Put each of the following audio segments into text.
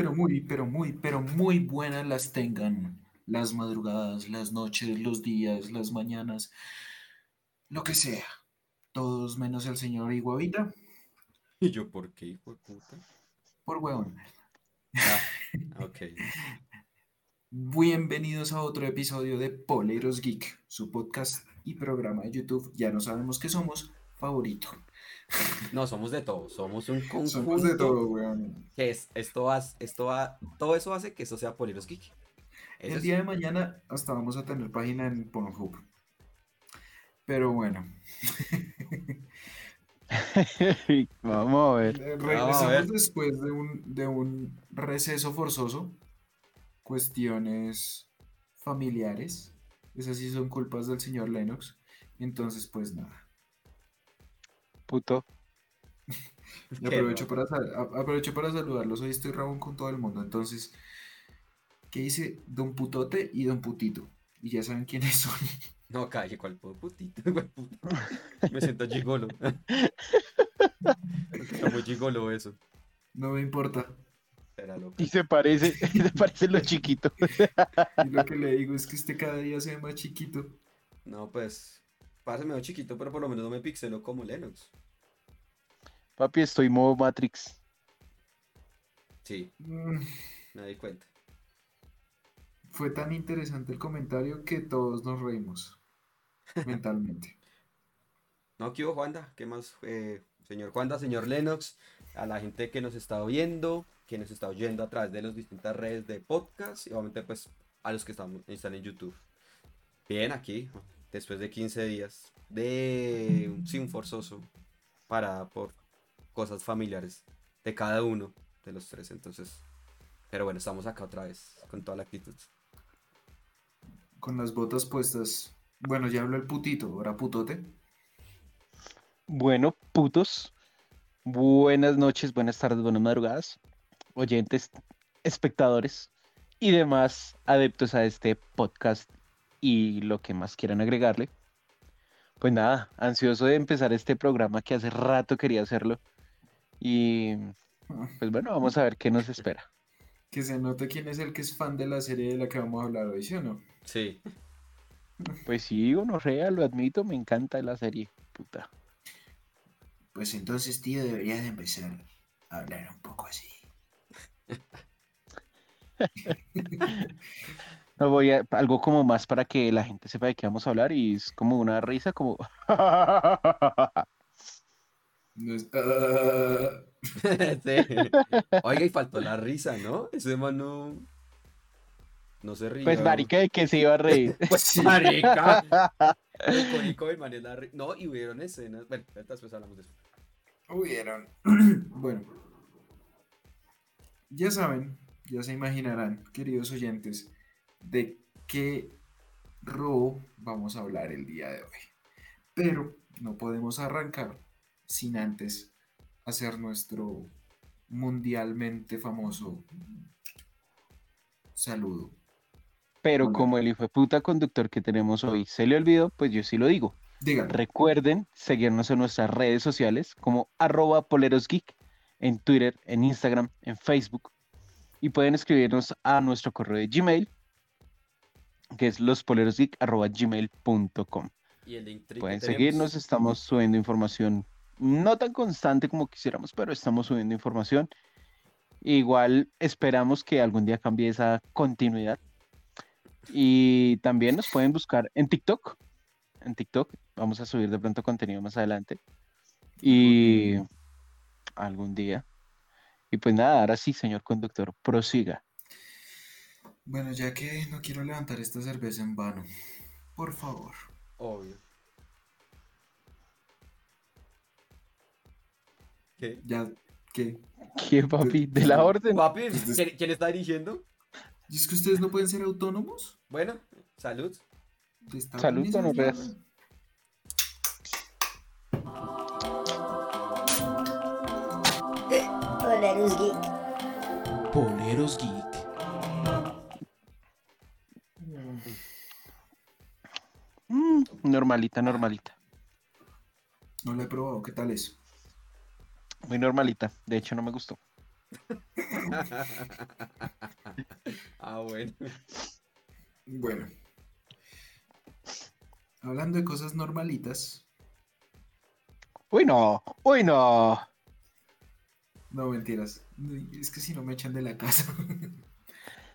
Pero muy, pero muy, pero muy buenas las tengan. Las madrugadas, las noches, los días, las mañanas, lo que sea. Todos menos el señor Iguavita. ¿Y yo por qué, hijo de puta? Por huevón. Ah, ok. Bienvenidos a otro episodio de Poleros Geek, su podcast y programa de YouTube. Ya no sabemos qué somos, favorito. No, somos de todo, somos un conjunto. Somos de todo, weón. Que es, esto, hace- esto va, todo eso hace que esto sea Poleros Geek. Eso El día de mañana hasta vamos a tener página en Pornhub. Pero bueno, Vamos a ver. eh, a regresamos ver. después de un, de un receso forzoso. Cuestiones familiares. Esas sí son culpas del señor Lennox. Entonces, pues nada. Puto. Aprovecho para, aprovecho para saludarlos. Hoy estoy rabón con todo el mundo. Entonces, ¿qué dice Don Putote y Don Putito? Y ya saben quiénes son. No, calle, cuál pu- putito, cuál puto. Me siento gigolo. Muy gigolo eso. No me importa. Era loco. Y se parece, se parece lo chiquito. Y lo que le digo es que este cada día se ve más chiquito. No, pues, parece medio chiquito, pero por lo menos no me pixeló como Lennox. Papi, estoy modo Matrix. Sí, Mm, me di cuenta. Fue tan interesante el comentario que todos nos reímos mentalmente. No, ¿qué hubo, Juanda? ¿Qué más? eh, señor Juanda, señor Lennox, a la gente que nos está viendo, que nos está oyendo a través de las distintas redes de podcast y obviamente pues a los que están, están en YouTube. Bien, aquí, después de 15 días de un sin forzoso para por cosas familiares de cada uno de los tres, entonces. Pero bueno, estamos acá otra vez con toda la actitud. Con las botas puestas. Bueno, ya habló el putito, ahora putote. Bueno, putos. Buenas noches, buenas tardes, buenas madrugadas. Oyentes, espectadores y demás adeptos a este podcast y lo que más quieran agregarle. Pues nada, ansioso de empezar este programa que hace rato quería hacerlo. Y pues bueno, vamos a ver qué nos espera. Que se note quién es el que es fan de la serie de la que vamos a hablar hoy, ¿sí o no? Sí, Pues sí, gonorrea, lo admito, me encanta la serie. Puta. Pues entonces, tío, deberías de empezar a hablar un poco así. No voy a algo como más para que la gente sepa de qué vamos a hablar y es como una risa como No es- Ah, Sí. Oiga, y faltó la risa, ¿no? Ese man no. No se ríe. pues marica de que se iba a reír. Pues marica. El icónico del man es la ri- No, y hubieron escenas. Bueno, después hablamos de eso. Hubieron. bueno. Ya saben, ya se imaginarán, queridos oyentes, de qué robo vamos a hablar el día de hoy. Pero no podemos arrancar sin antes hacer nuestro mundialmente famoso saludo. Pero Hola. como el hijo de puta conductor que tenemos hoy se le olvidó, pues yo sí lo digo. Recuerden seguirnos en nuestras redes sociales como arroba polerosgeek en Twitter, en Instagram, en Facebook. Y pueden escribirnos a nuestro correo de Gmail, que es lospolerosgeek.gmail.com. Pueden seguirnos, estamos subiendo información no tan constante como quisiéramos, pero estamos subiendo información. Igual esperamos que algún día cambie esa continuidad. Y también nos pueden buscar en TikTok. En TikTok vamos a subir de pronto contenido más adelante. Y algún día. Y pues nada, ahora sí, señor conductor, prosiga. Bueno, ya que no quiero levantar esta cerveza en vano, por favor, Obvio. ¿Qué? ya que... ¿Qué, papi? ¿De la orden? Papi, ¿quién, quién está dirigiendo? ¿Y es que ustedes no pueden ser autónomos? Bueno, salud. Salud, güey. Polerus Geek. Poleros Geek. Normalita, normalita. No la he probado, ¿qué tal es? Muy normalita. De hecho, no me gustó. ah, bueno. Bueno. Hablando de cosas normalitas. Uy, no, uy, no. No, mentiras. Es que si no me echan de la casa.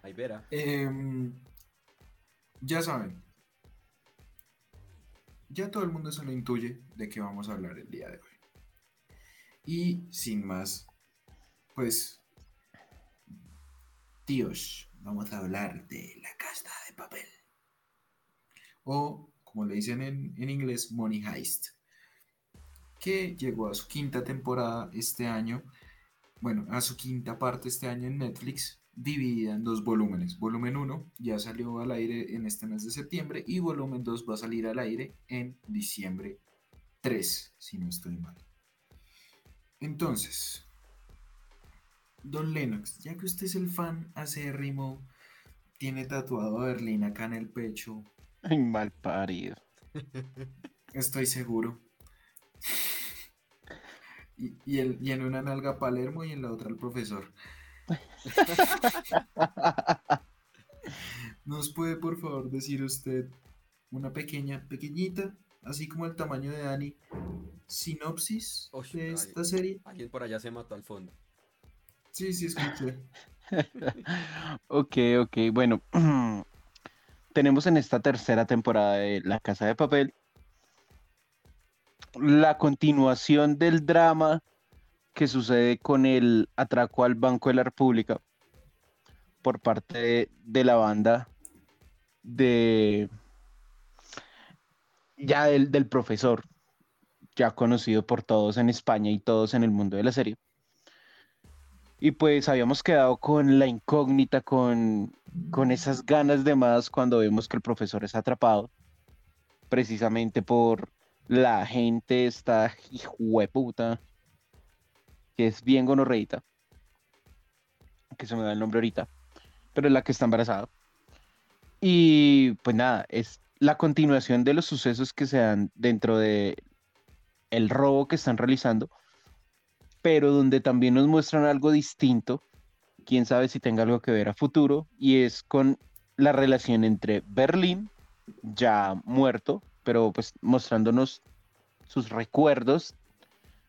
Ahí verá. Em, ya saben. Ya todo el mundo se lo intuye de qué vamos a hablar el día de hoy. Y sin más, pues, tíos, vamos a hablar de la casta de papel. O, como le dicen en, en inglés, Money Heist. Que llegó a su quinta temporada este año. Bueno, a su quinta parte este año en Netflix dividida en dos volúmenes. Volumen 1 ya salió al aire en este mes de septiembre y volumen 2 va a salir al aire en diciembre 3, si no estoy mal. Entonces, Don Lennox, ya que usted es el fan acérrimo, tiene tatuado a Berlín acá en el pecho, Ay, mal parido. estoy seguro. Y, y el- y en una nalga Palermo y en la otra el profesor. ¿Nos puede por favor decir usted una pequeña, pequeñita, así como el tamaño de Dani, sinopsis de ay. esta serie? Alguien por allá se mató al fondo. Sí, sí, escuché. Ok, ok, bueno. Tenemos en esta tercera temporada de La Casa de Papel la continuación del drama que sucede con el atraco al Banco de la República por parte de, la banda de ya del, del profesor, ya conocido por todos en España y todos en el mundo de la serie. Y pues habíamos quedado con la incógnita, con, con esas ganas de más cuando vemos que el profesor es atrapado, precisamente por la gente esta hijueputa, que es bien gonorreita, que se me da el nombre ahorita, pero es la que está embarazada. Y pues nada, es la continuación de los sucesos que se dan dentro de el robo que están realizando, pero donde también nos muestran algo distinto, quién sabe si tenga algo que ver a futuro, y es con la relación entre Berlín, ya muerto, pero pues mostrándonos sus recuerdos,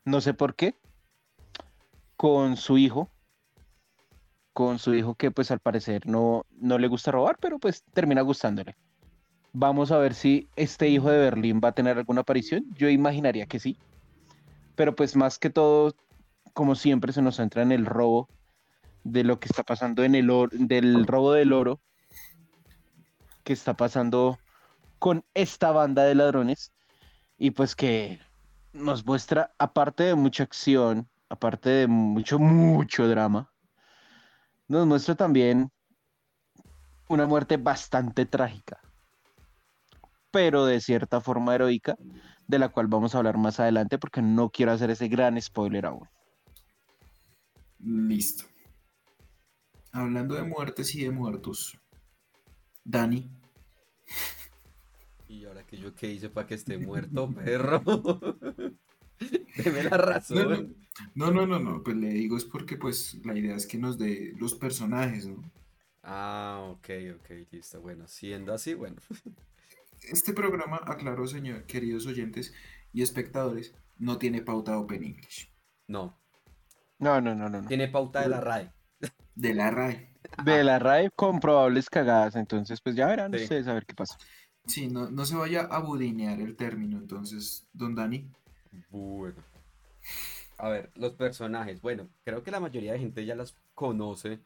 no sé por qué, con su hijo, con su hijo que pues al parecer no, no le gusta robar, pero pues termina gustándole. Vamos a ver si este hijo de Berlín va a tener alguna aparición. Yo imaginaría que sí. Pero pues más que todo, como siempre, se nos centra en el robo de lo que está pasando en el oro, del robo del oro que está pasando con esta banda de ladrones y pues que nos muestra, aparte de mucha acción, aparte de mucho, mucho drama, nos muestra también una muerte bastante trágica, pero de cierta forma heroica, de la cual vamos a hablar más adelante porque no quiero hacer ese gran spoiler aún. Listo. Hablando de muertes y de muertos, Dani, Y ahora que yo qué hice para que esté muerto, perro. Deme la razón. No, no, no, no, pues le digo es porque pues la idea es que nos dé los personajes, ¿no? Ah, ok, ok, listo. Bueno, siendo así, bueno. Este programa, aclaro, señor, queridos oyentes y espectadores, no tiene pauta Open English. No, No, no, no, no. no. tiene pauta de la RAE. De la RAE. De la RAE con probables cagadas, entonces pues ya verán Sí. ustedes a ver qué pasa. Sí, no, no se vaya a budinear el término, entonces, don Dani. Bueno. A ver, los personajes. Bueno, creo que la mayoría de gente ya las conoce.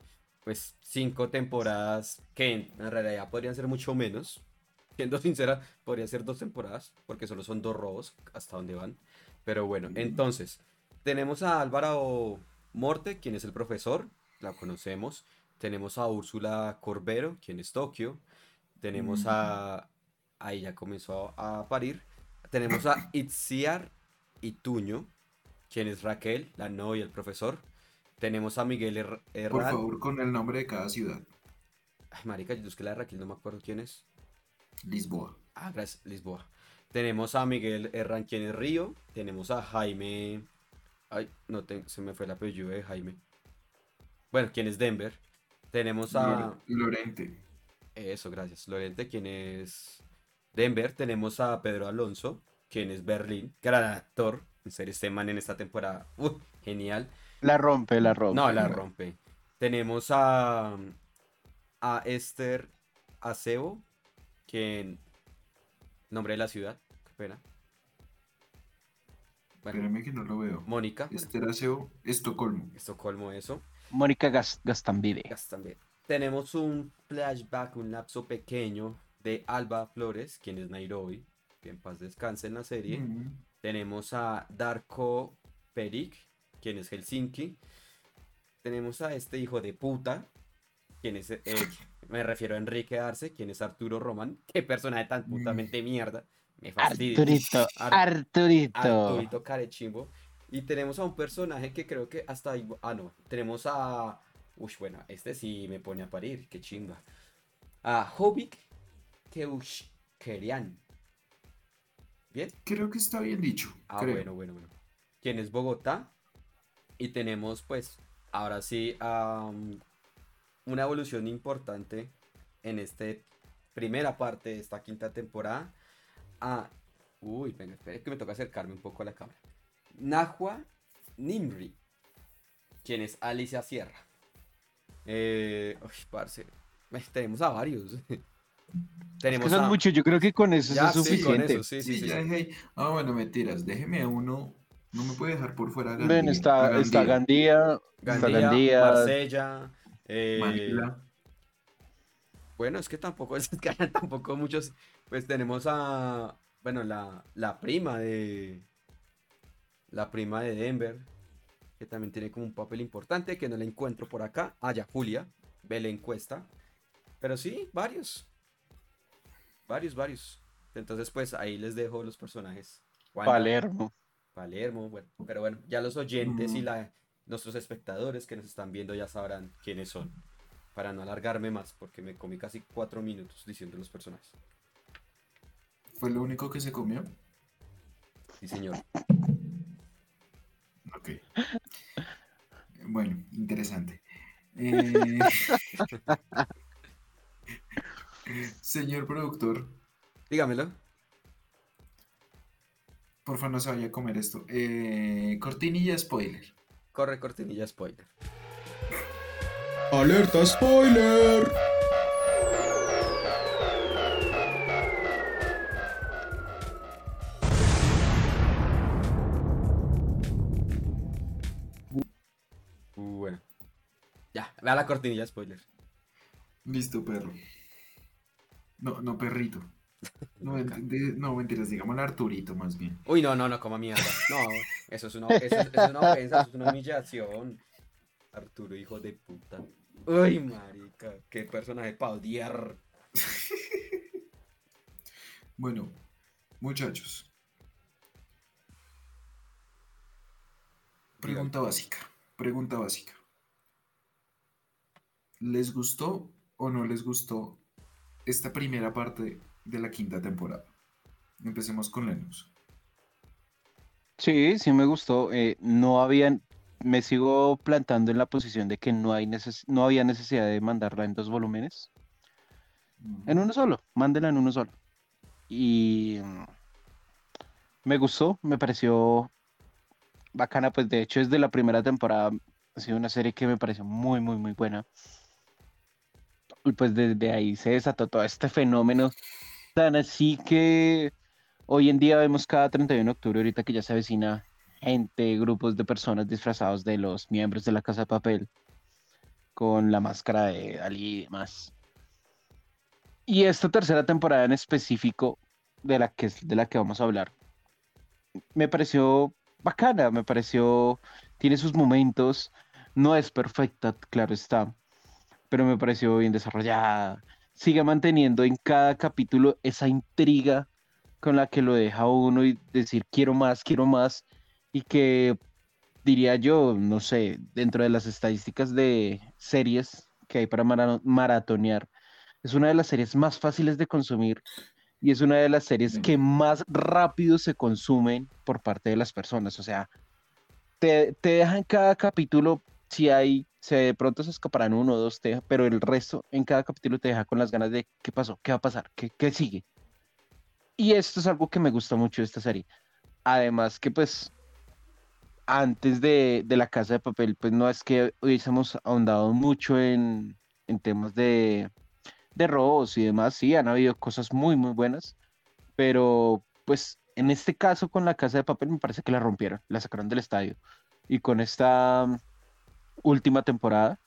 Pues cinco temporadas que en realidad podrían ser mucho menos. Siendo sincera, podría ser dos temporadas, porque solo son dos robos hasta donde van. Pero bueno, entonces, tenemos a Álvaro Morte, quien es el profesor, la conocemos. Tenemos a Úrsula Corbero, quien es Tokio. Tenemos a. Ahí ya comenzó a parir. Tenemos a Itziar Ituño, quien es Raquel, la novia del profesor. Tenemos a Miguel Her- Por favor, con el nombre de cada ciudad. Ay, marica, yo es que la de Raquel no me acuerdo quién es. Lisboa. Ah, gracias, Lisboa. Tenemos a Miguel Herrán, quien es Río. Tenemos a Jaime. Ay, no te- se me fue el apellido de Jaime. bueno, quien es Denver. Tenemos a... Lorente. Eso, gracias. Lorente, quien es Denver. Tenemos a Pedro Alonso, quien es Berlín. Gran actor. En serio, este man en esta temporada. uh, genial. La rompe, la rompe. No, la rompe. Tenemos a, a Esther Acebo, quien... Nombre de la ciudad, qué pena. Bueno, Espérame que no lo veo. Mónica, Esteraceo, Estocolmo. Estocolmo, eso. Mónica Gas- Gastambide. Gas también. Tenemos un flashback, un lapso pequeño de Alba Flores, quien es Nairobi, que en paz descanse en la serie. Mm, Tenemos a Darko Perik, quien es Helsinki. Tenemos a este hijo de puta, quien es, eh, me refiero a Enrique Arce, quien es Arturo Román. Qué personaje tan putamente mierda. Me fastidia. Arturito, Ar- Arturito. Arturito Carechimbo. Y tenemos a un personaje que creo que hasta ahí. Ah, no. Tenemos a. Uy, bueno, este sí me pone a parir. Qué chimba. A Hobik Keushkerian. ¿Bien? Creo que está bien dicho. Ah, creo. bueno, bueno, bueno. Quien es Bogotá. Y tenemos, pues, ahora sí, una evolución importante en esta primera parte de esta quinta temporada. A. Uy, venga, espere que me toca acercarme un poco a la cámara. Nahua Nimri. Quien es Alicia Sierra. Eh, uy, parce. Tenemos a varios. Es tenemos que son a- muchos, yo creo que con eso Ya, es sí, con suficiente. eso, sí, sí, Sí, sí, ya sí. dejé ahí. Ah, bueno, mentiras. Déjeme a uno. No me puede dejar por fuera Ven, Gandía, está, está Gandía. Gandía, está Gandía, Gandía, Marsella. eh, Manila. Bueno, es que tampoco es que tampoco muchos. Pues tenemos a. Bueno, la, la prima de. La prima de Denver. Que también tiene como un papel importante. Que no la encuentro por acá. Ah, ya, Julia. Ve la encuesta. Pero sí, varios. Varios, varios. Entonces, pues ahí les dejo los personajes. Wanda, Palermo. Palermo, bueno. Pero bueno, ya los oyentes y Mm. la, nuestros espectadores que nos están viendo ya sabrán quiénes son. Para no alargarme más, porque me comí casi cuatro minutos diciendo los personajes. ¿Fue lo único que se comió? Sí, señor. Ok. Bueno, interesante. Eh, Señor productor, Dígamelo. porfa no se vaya a comer esto. Eh, cortinilla spoiler. Corre cortinilla spoiler. Alerta spoiler. Bueno. Ya, vea la cortinilla spoiler. Listo, perro. No, no, perrito. No, de- no, mentiras, digámosle Arturito más bien. Uy, no, no, no, coma mierda. No, eso es una, eso es, eso es una ofensa, eso es una humillación. Arturo, hijo de puta. Uy, marica, qué personaje pa' odiar. Bueno, muchachos. Pregunta básica. Pregunta básica. ¿Les gustó o no les gustó esta primera parte de la quinta temporada? Empecemos con Lennox. Sí, sí me gustó. eh, no habían, me sigo plantando en la posición de que no hay neces- no había necesidad de mandarla en dos volúmenes. En uno solo, mándela en uno solo. Y mm, me gustó, me pareció bacana, pues de hecho es de la primera temporada, ha sido una serie que me pareció muy, muy, muy buena. Y pues desde ahí se desató todo este fenómeno tan así que hoy en día vemos cada 31 de octubre, ahorita que ya se avecina gente, grupos de personas disfrazados de los miembros de la Casa de Papel, con la máscara de Dalí y demás. Y esta tercera temporada en específico, de la que, de la que vamos a hablar, me pareció bacana, me pareció, tiene sus momentos, no es perfecta, claro está, pero me pareció bien desarrollada. Sigue manteniendo en cada capítulo esa intriga con la que lo deja uno y decir quiero más, quiero más, y que diría yo, no sé, dentro de las estadísticas de series que hay para mara- maratonear, es una de las series más fáciles de consumir y es una de las series que más rápido se consumen por parte de las personas. O sea, te, te dejan cada capítulo, si hay Se de pronto se escaparán uno o dos, te- pero el resto en cada capítulo te deja con las ganas de qué pasó, qué va a pasar, qué, qué sigue. Y esto es algo que me gusta mucho de esta serie. Además que pues antes de, de La Casa de Papel, pues no es que hubiésemos ahondado mucho en, en temas de, de robos y demás. Sí, han habido cosas muy, muy buenas, pero pues en este caso con La Casa de Papel me parece que la rompieron, la sacaron del estadio. Y con esta última temporada,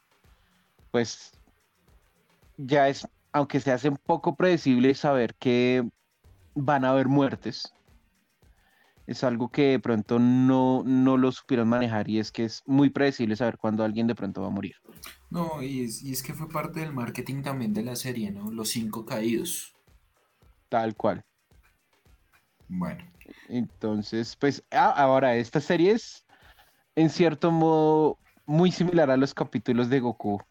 pues ya es, aunque se hace un poco predecible saber que van a haber muertes, es algo que de pronto no, no lo supieron manejar y es que es muy predecible saber cuándo alguien de pronto va a morir. No, y es, y es que fue parte del marketing también de la serie, ¿no? Los cinco caídos. Tal cual. Bueno, Entonces, pues ah, ahora esta serie es en cierto modo muy similar a los capítulos de Goku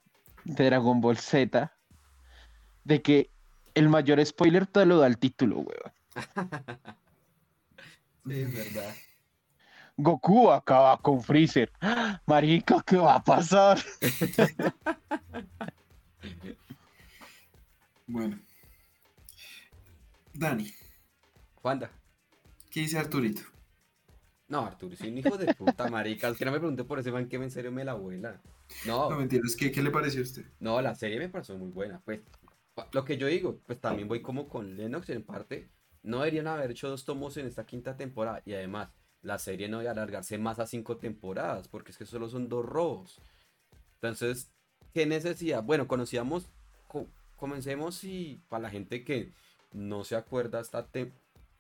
de Dragon Ball Z, de que el mayor spoiler te lo da el título, weón. Sí, es verdad. Goku acaba con Freezer. ¡Ah! Marica, ¿qué va a pasar? bueno. Dani, Juanda. ¿qué dice Arturito? No, Arturo, soy un hijo de puta, marica. Es que no me pregunté por ese man que en serio me la abuela. No, No, mentiras, ¿qué, qué le pareció a usted? No, la serie me pareció muy buena. Pues lo que yo digo, pues también voy como con Lennox en parte. No deberían haber hecho dos tomos en esta quinta temporada. Y además, la serie no debe alargarse más a cinco temporadas, porque es que solo son dos robos. Entonces, ¿qué necesidad? Bueno, conocíamos, co- comencemos y para la gente que no se acuerda, esta,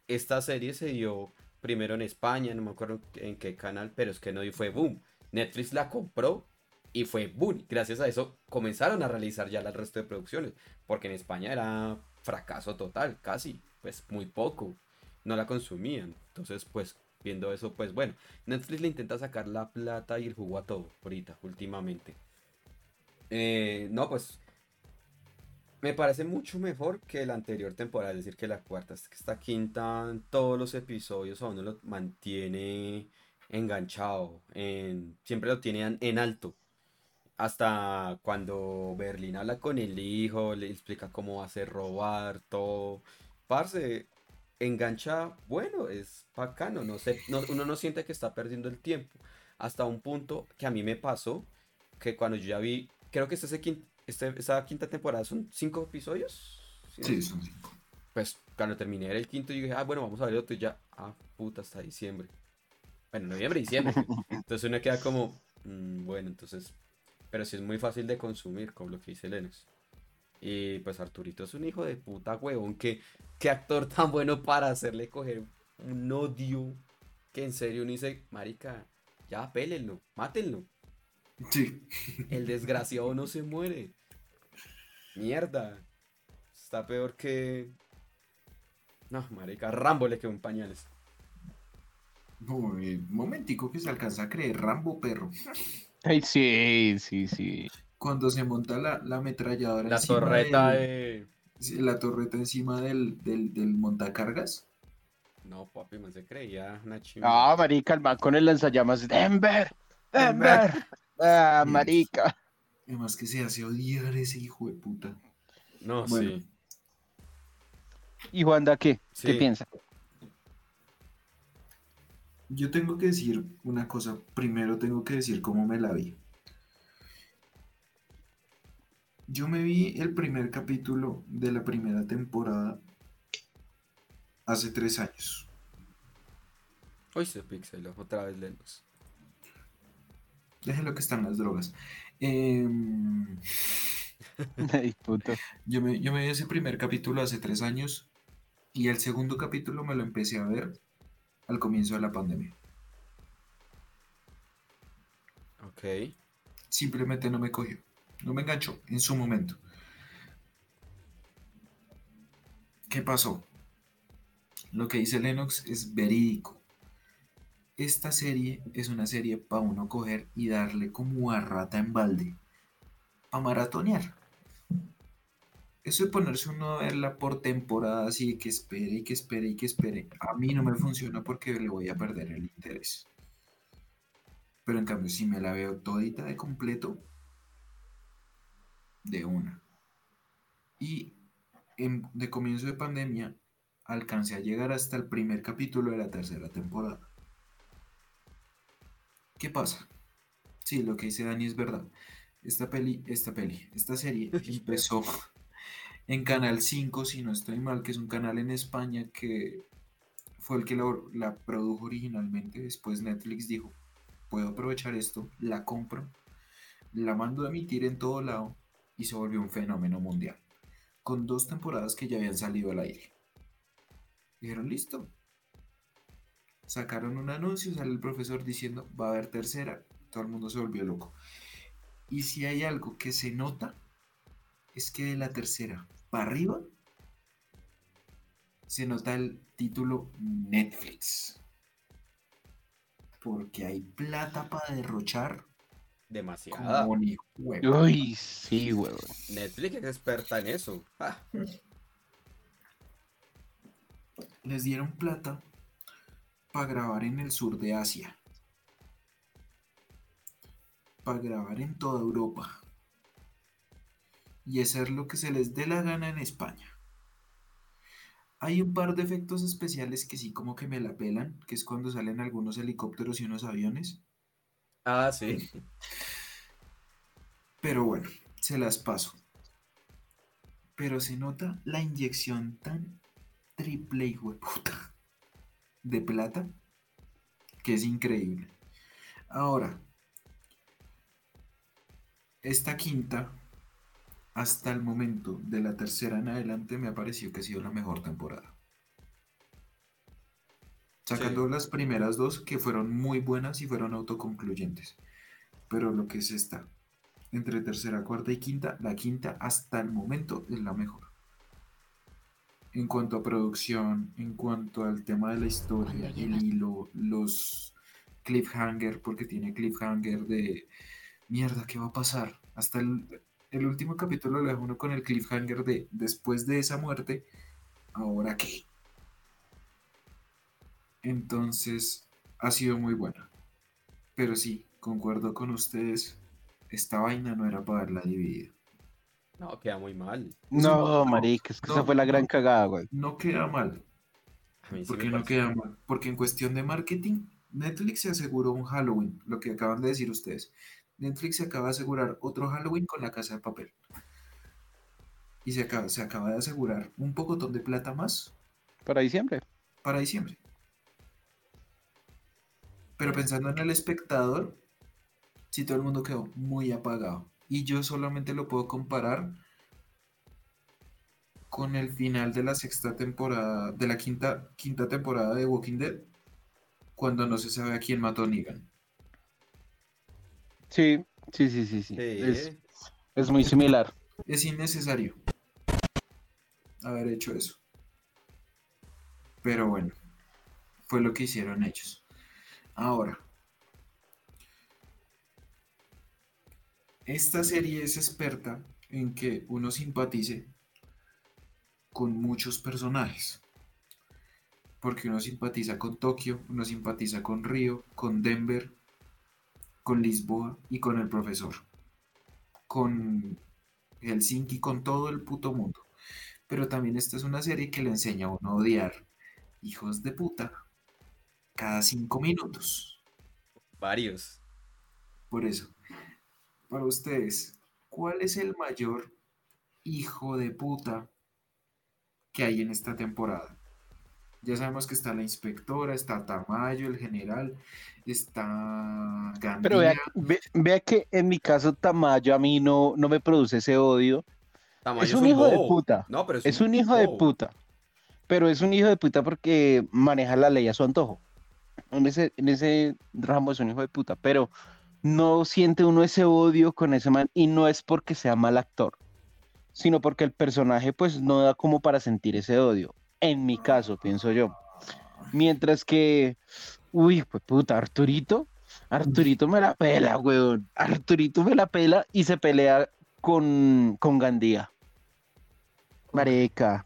esta serie se dio primero en España, no me acuerdo en qué canal, pero es que no fue boom. Netflix la compró y fue boom. Gracias a eso comenzaron a realizar ya el resto de producciones. Porque en España era fracaso total, casi. Pues muy poco. No la consumían. Entonces, pues, viendo eso, pues bueno. Netflix le intenta sacar la plata y el jugo a todo, ahorita, últimamente. Eh, no, pues. Me parece mucho mejor que la anterior temporada, es decir, que la cuarta. Esta quinta, todos los episodios a uno lo mantiene enganchado. En, siempre lo tiene en- alto. Hasta cuando Berlín habla con el hijo, le explica cómo va a hacer robar, todo. Parce, engancha, bueno, es bacano, no sé, no- uno no siente que está perdiendo el tiempo. Hasta un punto que a mí me pasó, que cuando yo ya vi, creo que este, es el quin- este- esta quinta temporada son cinco episodios. ¿sí? Sí, son cinco. Pues cuando terminé el quinto, yo dije, ah, bueno, vamos a ver otro y ya, ah, puta, hasta diciembre. Bueno, noviembre, diciembre. Entonces uno queda como, mm, bueno, entonces, pero sí es muy fácil de consumir, como lo que dice Lennox. Y pues Arturito es un hijo de puta huevón, que qué actor tan bueno para hacerle coger un odio que en serio uno dice, marica, ya pélenlo, mátenlo. Sí. El desgraciado no se muere. Mierda. Está peor que. No, marica, Rambo le quedó en pañales. Uy, momentico que se alcanza a creer Rambo perro. Ay, sí, sí, sí. Cuando se monta la, la ametralladora La encima torreta del- de. la torreta encima del, del, del montacargas. No, papi, man se creía una chimba. Ah, marica, el man con el lanzallamas. Denver, Denver. Ah, marica. Además que se hace odiar ese hijo de puta. no, bueno. sí. ¿Y Juanda qué? ¿Qué piensa? Yo tengo que decir una cosa. Primero tengo que decir cómo me la vi. Yo me vi el primer capítulo de la primera temporada hace tres años. Hoy se pixeló otra vez Lennox. Déjenlo que están las drogas. Em, yo, me, yo me vi ese primer capítulo hace tres años y el segundo capítulo me lo empecé a ver al comienzo de la pandemia. Ok. Simplemente no me cogió. No me enganchó en su momento. ¿Qué pasó? Lo que dice Lennox es verídico. Esta serie es una serie para uno coger y darle como a rata en balde. A maratonear. Eso de ponerse uno a verla por temporada así que espere y que espere y que espere. A mí no me funciona porque le voy a perder el interés. Pero en cambio, si me la veo todita de completo, de una. Y de comienzo de pandemia alcancé a llegar hasta el primer capítulo de la tercera temporada. ¿Qué pasa? Sí, lo que dice Dani es verdad. Esta peli, esta peli, esta serie empezó en Canal 5, si no estoy mal, que es un canal en España que fue el que la, la produjo originalmente. Después Netflix dijo, puedo aprovechar esto, la compro, la mando a emitir en todo lado y se volvió un fenómeno mundial. Con dos temporadas que ya habían salido al aire. Dijeron, listo. Sacaron un anuncio, sale el profesor diciendo, va a haber tercera. Todo el mundo se volvió loco. Y si hay algo que se nota, es que de la tercera para arriba se nota el título Netflix. Porque hay plata para derrochar Demasiada. como ni huevo. Uy, sí, weón. Netflix es experta en eso. Ah, Les dieron plata para grabar en el sur de Asia. Para grabar en toda Europa. Y hacer lo que se les dé la gana en España. Hay un par de efectos especiales que sí como que me la pelan, que es cuando salen algunos helicópteros y unos aviones. Ah, sí. Pero bueno, se las paso. Pero se nota la inyección tan triple y puta de plata que es increíble. Ahora, esta quinta, hasta el momento de la tercera en adelante, me ha parecido que ha sido la mejor temporada. Sacando Sí. las primeras dos que fueron muy buenas y fueron autoconcluyentes. Pero lo que es esta, entre tercera, cuarta y quinta, la quinta hasta el momento es la mejor. En cuanto a producción, en cuanto al tema de la historia, el hilo, los cliffhanger, porque tiene cliffhanger de mierda, ¿qué va a pasar? Hasta el, el último capítulo lo deja uno con el cliffhanger de después de esa muerte, ¿ahora qué? Entonces, ha sido muy buena. Pero sí, concuerdo con ustedes, esta vaina no era para verla dividida. No, queda muy mal. No, marica, es que no, esa fue la gran no. cagada, güey. No queda mal, sí porque no queda mal, porque en cuestión de marketing, Netflix se aseguró un Halloween, lo que acaban de decir ustedes. Netflix se acaba de asegurar otro Halloween con la casa de papel. Y se acaba, se acaba de asegurar un pocotón de plata más Para diciembre. para diciembre. Pero pensando en el espectador, sí todo el mundo quedó muy apagado. Y yo solamente lo puedo comparar con el final de la sexta temporada, de la quinta, quinta temporada de Walking Dead, cuando no se sabe a quién mató Negan. Sí, sí, sí, sí, sí. Sí. Es, es muy similar. Es innecesario haber hecho eso. Pero bueno, fue lo que hicieron ellos. Ahora, esta serie es experta en que uno simpatice con muchos personajes. Porque uno simpatiza con Tokio, uno simpatiza con Río, con Denver, con Lisboa y con el profesor. Con Helsinki, con todo el puto mundo. Pero también esta es una serie que le enseña a uno a odiar hijos de puta cada cinco minutos. Varios. Por eso, para ustedes, ¿cuál es el mayor hijo de puta que hay en esta temporada? Ya sabemos que está la inspectora, está Tamayo, el general, está Pero vea, Gandía. ve- vea que en mi caso Tamayo a mí no, no me produce ese odio. Tamayo Es un hijo de puta. No, pero es, Es un hijo de puta. Pero es un hijo de puta porque maneja la ley a su antojo. En ese, en ese ramo es un hijo de puta. Pero no siente uno ese odio con ese man. Y no es porque sea mal actor. Sino porque el personaje pues no da como para sentir ese odio. En mi caso, pienso yo. Mientras que, uy, pues puta, Arturito. Arturito me la pela, weón. Arturito me la pela y se pelea con, con Gandía. Marica.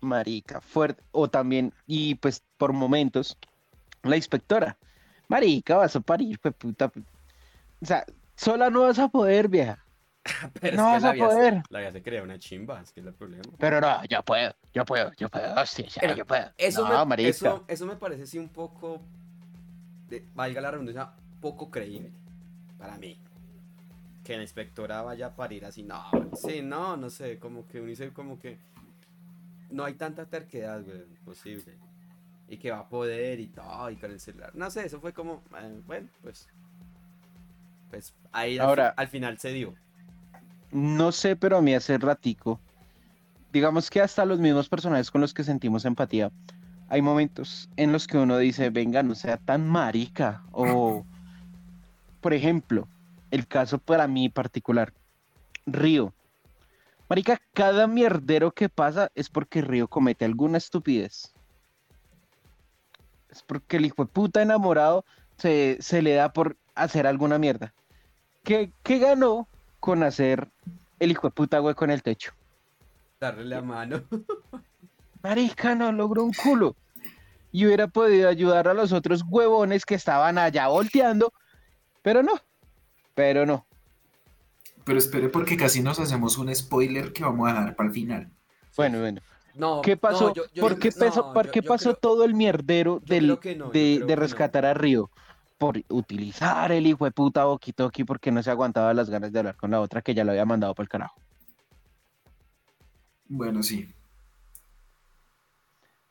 Marica, fuerte. O también, y pues por momentos, la inspectora. Marica, vas a parir, pues puta. O sea, sola no vas a poder, vieja. Pero No es vas la a vida, poder. la vida se crea una chimba, es que es el problema. Pero no, yo puedo, yo puedo, yo puedo, hostia, ya, Pero yo puedo. Eso, no, me, eso me parece sí un poco, de- valga la redundancia, poco creíble para mí. Que la inspectora vaya a parir así, no, sí, no, no sé, como que UNICEF como que no hay tanta terquedad, güey, posible. Y que va a poder y todo, y con el celular. No sé, eso fue como, eh, bueno, pues, pues ahí al, Ahora- fi- al final se dio. No sé, pero a mí hace ratico, digamos que hasta los mismos personajes con los que sentimos empatía, hay momentos en los que uno dice, venga, no sea tan marica. O, por ejemplo, el caso para mí particular, Río. Marica, cada mierdero que pasa es porque Río comete alguna estupidez. Es porque el hijo de puta enamorado se, se le da por hacer alguna mierda. ¿Qué, qué ganó con hacer el hijo de puta hueco en el techo? Darle la mano. Marica, no logró un culo. Y hubiera podido ayudar a los otros huevones que estaban allá volteando, pero no, pero no. Pero espere porque casi nos hacemos un spoiler que vamos a dejar para el final. Bueno, bueno. No, ¿Qué pasó? no, yo- yo- ¿Por qué, pasó, no, por yo- qué yo pasó creo- todo el mierdero del, de, de rescatar a Río? Por utilizar el hijo de puta Toki porque no se aguantaba las ganas de hablar con la otra que ya lo había mandado para el carajo. Bueno, sí.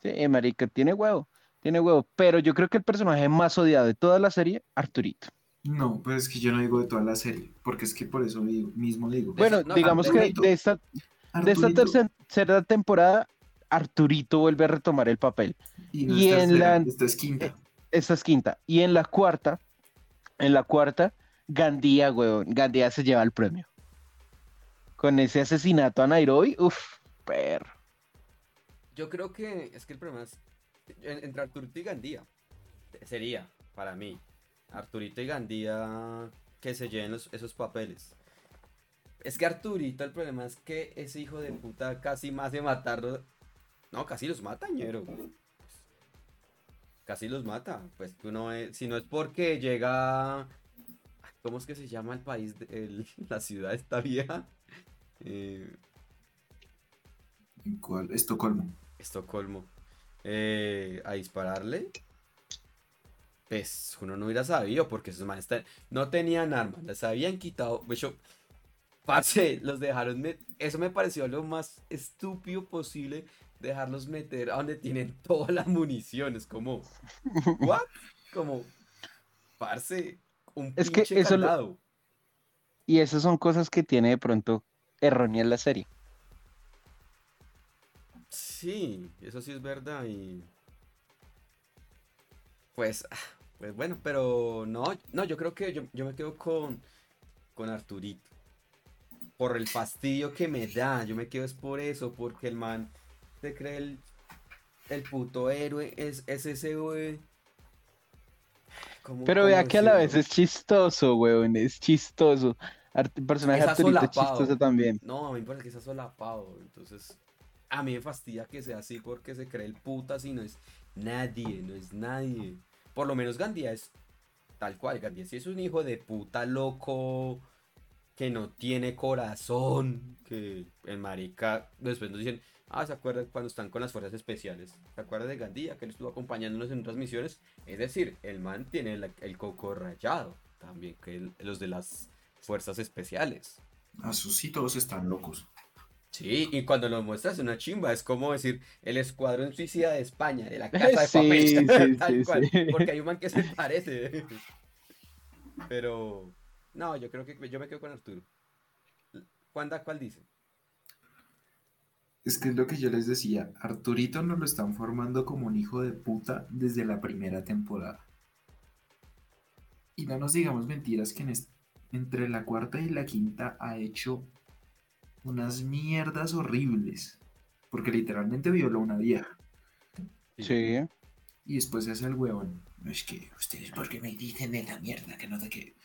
Sí, marica, tiene huevo, tiene huevo. Pero yo creo que el personaje más odiado de toda la serie, Arturito. No, pues es que yo no digo de toda la serie, porque es que por eso digo- mismo digo. Bueno, no, digamos que de esta, de esta tercera temporada, Arturito vuelve a retomar el papel. y, no y es en tercera, la- esta es quinta. Esta es quinta. Y en la cuarta, en la cuarta, Gandía, huevón. Gandía se lleva el premio. Con ese asesinato a Nairobi, uff, perro. Yo creo que es que el problema es en- entre Arturito y Gandía. Sería, para mí, Arturito y Gandía que se lleven los- esos papeles. Es que Arturito, el problema es que ese hijo de puta casi más de matarlo. No, casi los mata, ñero. Casi los mata. Pues tú no es- si no es porque llega. ¿Cómo es que se llama el país? de- el- la ciudad esta vieja. Eh, ¿En cuál? Estocolmo. Estocolmo, eh, a dispararle, pues uno no hubiera sabido porque esos manes no tenían armas, las habían quitado. De hecho, parce, los dejaron. Eso me pareció lo más estúpido posible. Dejarlos meter a donde tienen todas las municiones. Como, ¿what? Como, parce, un Es que pinche eso lo-. Y esas son cosas que tiene de pronto errónea la serie. Sí, eso sí es verdad y pues, ah, pues bueno, pero no, no, yo creo que yo, yo me quedo con con Arturito. Por el fastidio que me da, yo me quedo es por eso, porque el man se cree el, el puto héroe, es, es ese güey. ¿Cómo- Pero vea que a la vez es chistoso, huevón, es chistoso. Art- el personaje Es Arturito es asolapado. chistoso también. No, a mí me parece que está solapado. Entonces, a mí me fastidia que sea así porque se cree el puta si no es nadie, no es nadie. Por lo menos Gandía es tal cual. Gandía sí es un hijo de puta loco que no tiene corazón. Que el marica después nos dicen, ah, ¿se acuerdan cuando están con las fuerzas especiales? ¿Se acuerdan de Gandía que él estuvo acompañándonos en otras misiones? Es decir, el man tiene la- el coco rayado también que el- los de las fuerzas especiales. A sus sí todos están locos. Sí, y cuando lo muestras una chimba, es como decir el escuadrón suicida de España, de la casa de Sí, papel, sí, tal sí, cual, sí. porque hay un man que se parece. Pero, no, yo creo que yo me quedo con Arturo. ¿Cuándo, cuál dice? Es que es lo que yo les decía, Arturito nos lo están formando como un hijo de puta desde la primera temporada. Y no nos digamos mentiras que en entre la cuarta y la quinta ha hecho unas mierdas horribles. Porque literalmente violó a una vieja. Sí. Y después se hace el huevón. Es que ustedes porque me dicen de la mierda que no sé qué.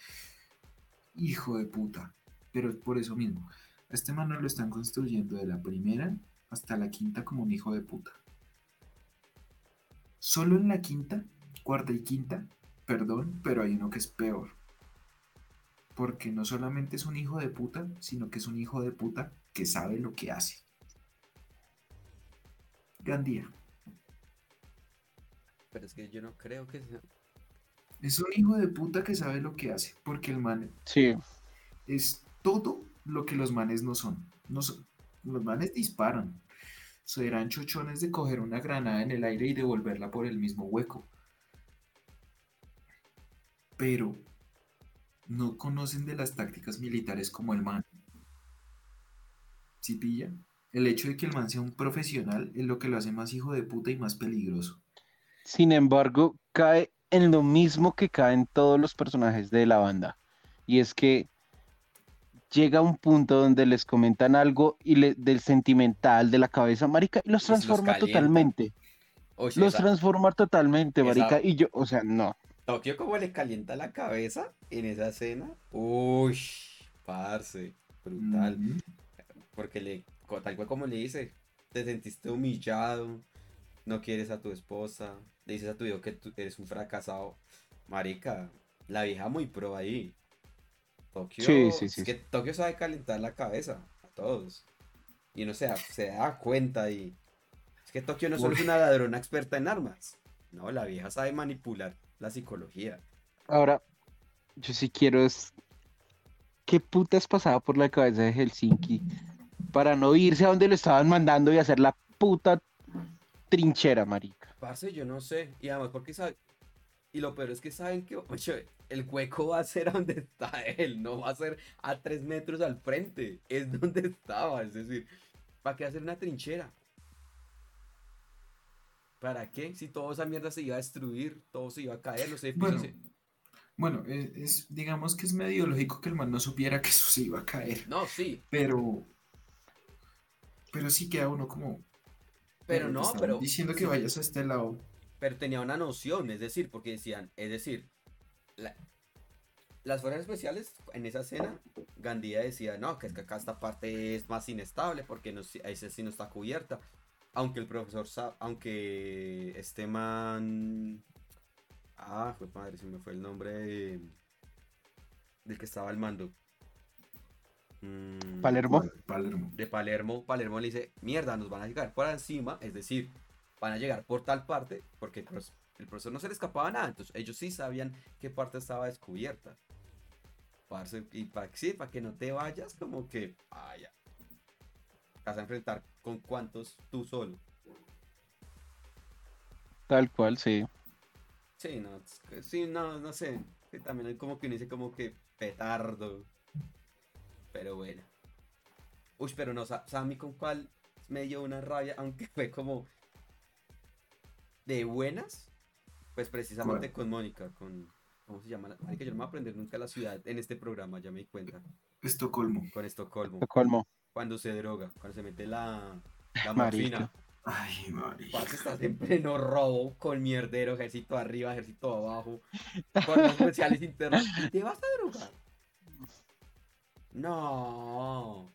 Hijo de puta. Pero es por eso mismo. A este man nos lo están construyendo de la primera hasta la quinta como un hijo de puta. Solo en la quinta, cuarta y quinta, perdón, pero hay uno que es peor. Porque no solamente es un hijo de puta, sino que es un hijo de puta que sabe lo que hace. Gandía. Pero es que yo no creo que sea. Es un hijo de puta que sabe lo que hace. Porque el man Sí, es todo lo que los manes no son. No son- los manes disparan. Serán chochones de coger una granada en el aire y devolverla por el mismo hueco. Pero no conocen de las tácticas militares como el man. ¿Sí pilla? El hecho de que el man sea un profesional es lo que lo hace más hijo de puta y más peligroso. sin embargo, cae en lo mismo que caen todos los personajes de la banda. Y es que llega un punto donde les comentan algo y le- del sentimental de la cabeza, marica, y los los transforma totalmente. Los esa- transforma totalmente, esa- marica. Y yo, o sea, no. Tokio como le calienta la cabeza en esa escena. Uy, parce, brutal. Mm. Porque le, tal cual como le dice, te sentiste humillado, no quieres a tu esposa, le dices a tu hijo que tú eres un fracasado. Marica, la vieja muy pro ahí. Tokio, Sí, sí, es sí. que Tokio sabe calentar la cabeza a todos. Y uno se da, se da cuenta y... Es que Tokio no solo es una ladrona experta en armas. No, la vieja sabe manipular la psicología. Ahora, yo sí quiero es. ¿Qué putas pasaba por la cabeza de Helsinki para no irse a donde lo estaban mandando y hacer la puta trinchera, marica? Parce, yo no sé. Y además, porque sabe. Y lo peor es que saben que oye, el hueco va a ser a donde está él, no va a ser a tres metros al frente. Es donde estaba. Es decir, ¿para qué hacer una trinchera? ¿Para qué? Si toda esa mierda se iba a destruir, todo se iba a caer, los edificios Bueno, se- bueno, es, es- digamos que es medio lógico que el man no supiera que eso se iba a caer. No, sí, Pero. Pero sí queda uno como. pero no, estaban pero. Diciendo que sí, vayas a este lado. Pero tenía una noción, es decir, porque decían, es decir, la- las fuerzas especiales en esa escena, Gandía decía, no, que es que acá esta parte es más inestable porque no, ese sí no está cubierta. Aunque el profesor, aunque este man, ah, fue madre, se me fue el nombre de- del que estaba al mando. Mm, Palermo. Palermo. de Palermo, Palermo le dice, mierda, nos van a llegar por encima, es decir, van a llegar por tal parte, porque pues, el profesor no se le escapaba nada, entonces ellos sí sabían qué parte estaba descubierta. Parce, y para que sí, para que no te vayas, como que, ya. Te vas a enfrentar con cuántos tú solo. Tal cual, sí. Sí, no, sí, no, no sé. también hay como que uno dice como que petardo. Pero bueno. Uy, pero no, sa- ¿sabe a mí con cuál me dio una rabia? Aunque fue como de buenas. Pues precisamente ¿Cuál? con Mónica, con... ¿Cómo se llama? la- Marica, yo no me voy a aprender nunca la ciudad en este programa, ya me di cuenta. Estocolmo. Con Estocolmo. Colmo. Cuando se droga, cuando se mete la, la morfina. Ay, marica. Estás en pleno robo con mierdero, ejército arriba, ejército abajo, fuerzas especiales internas. ¿Y te vas a drogar? No.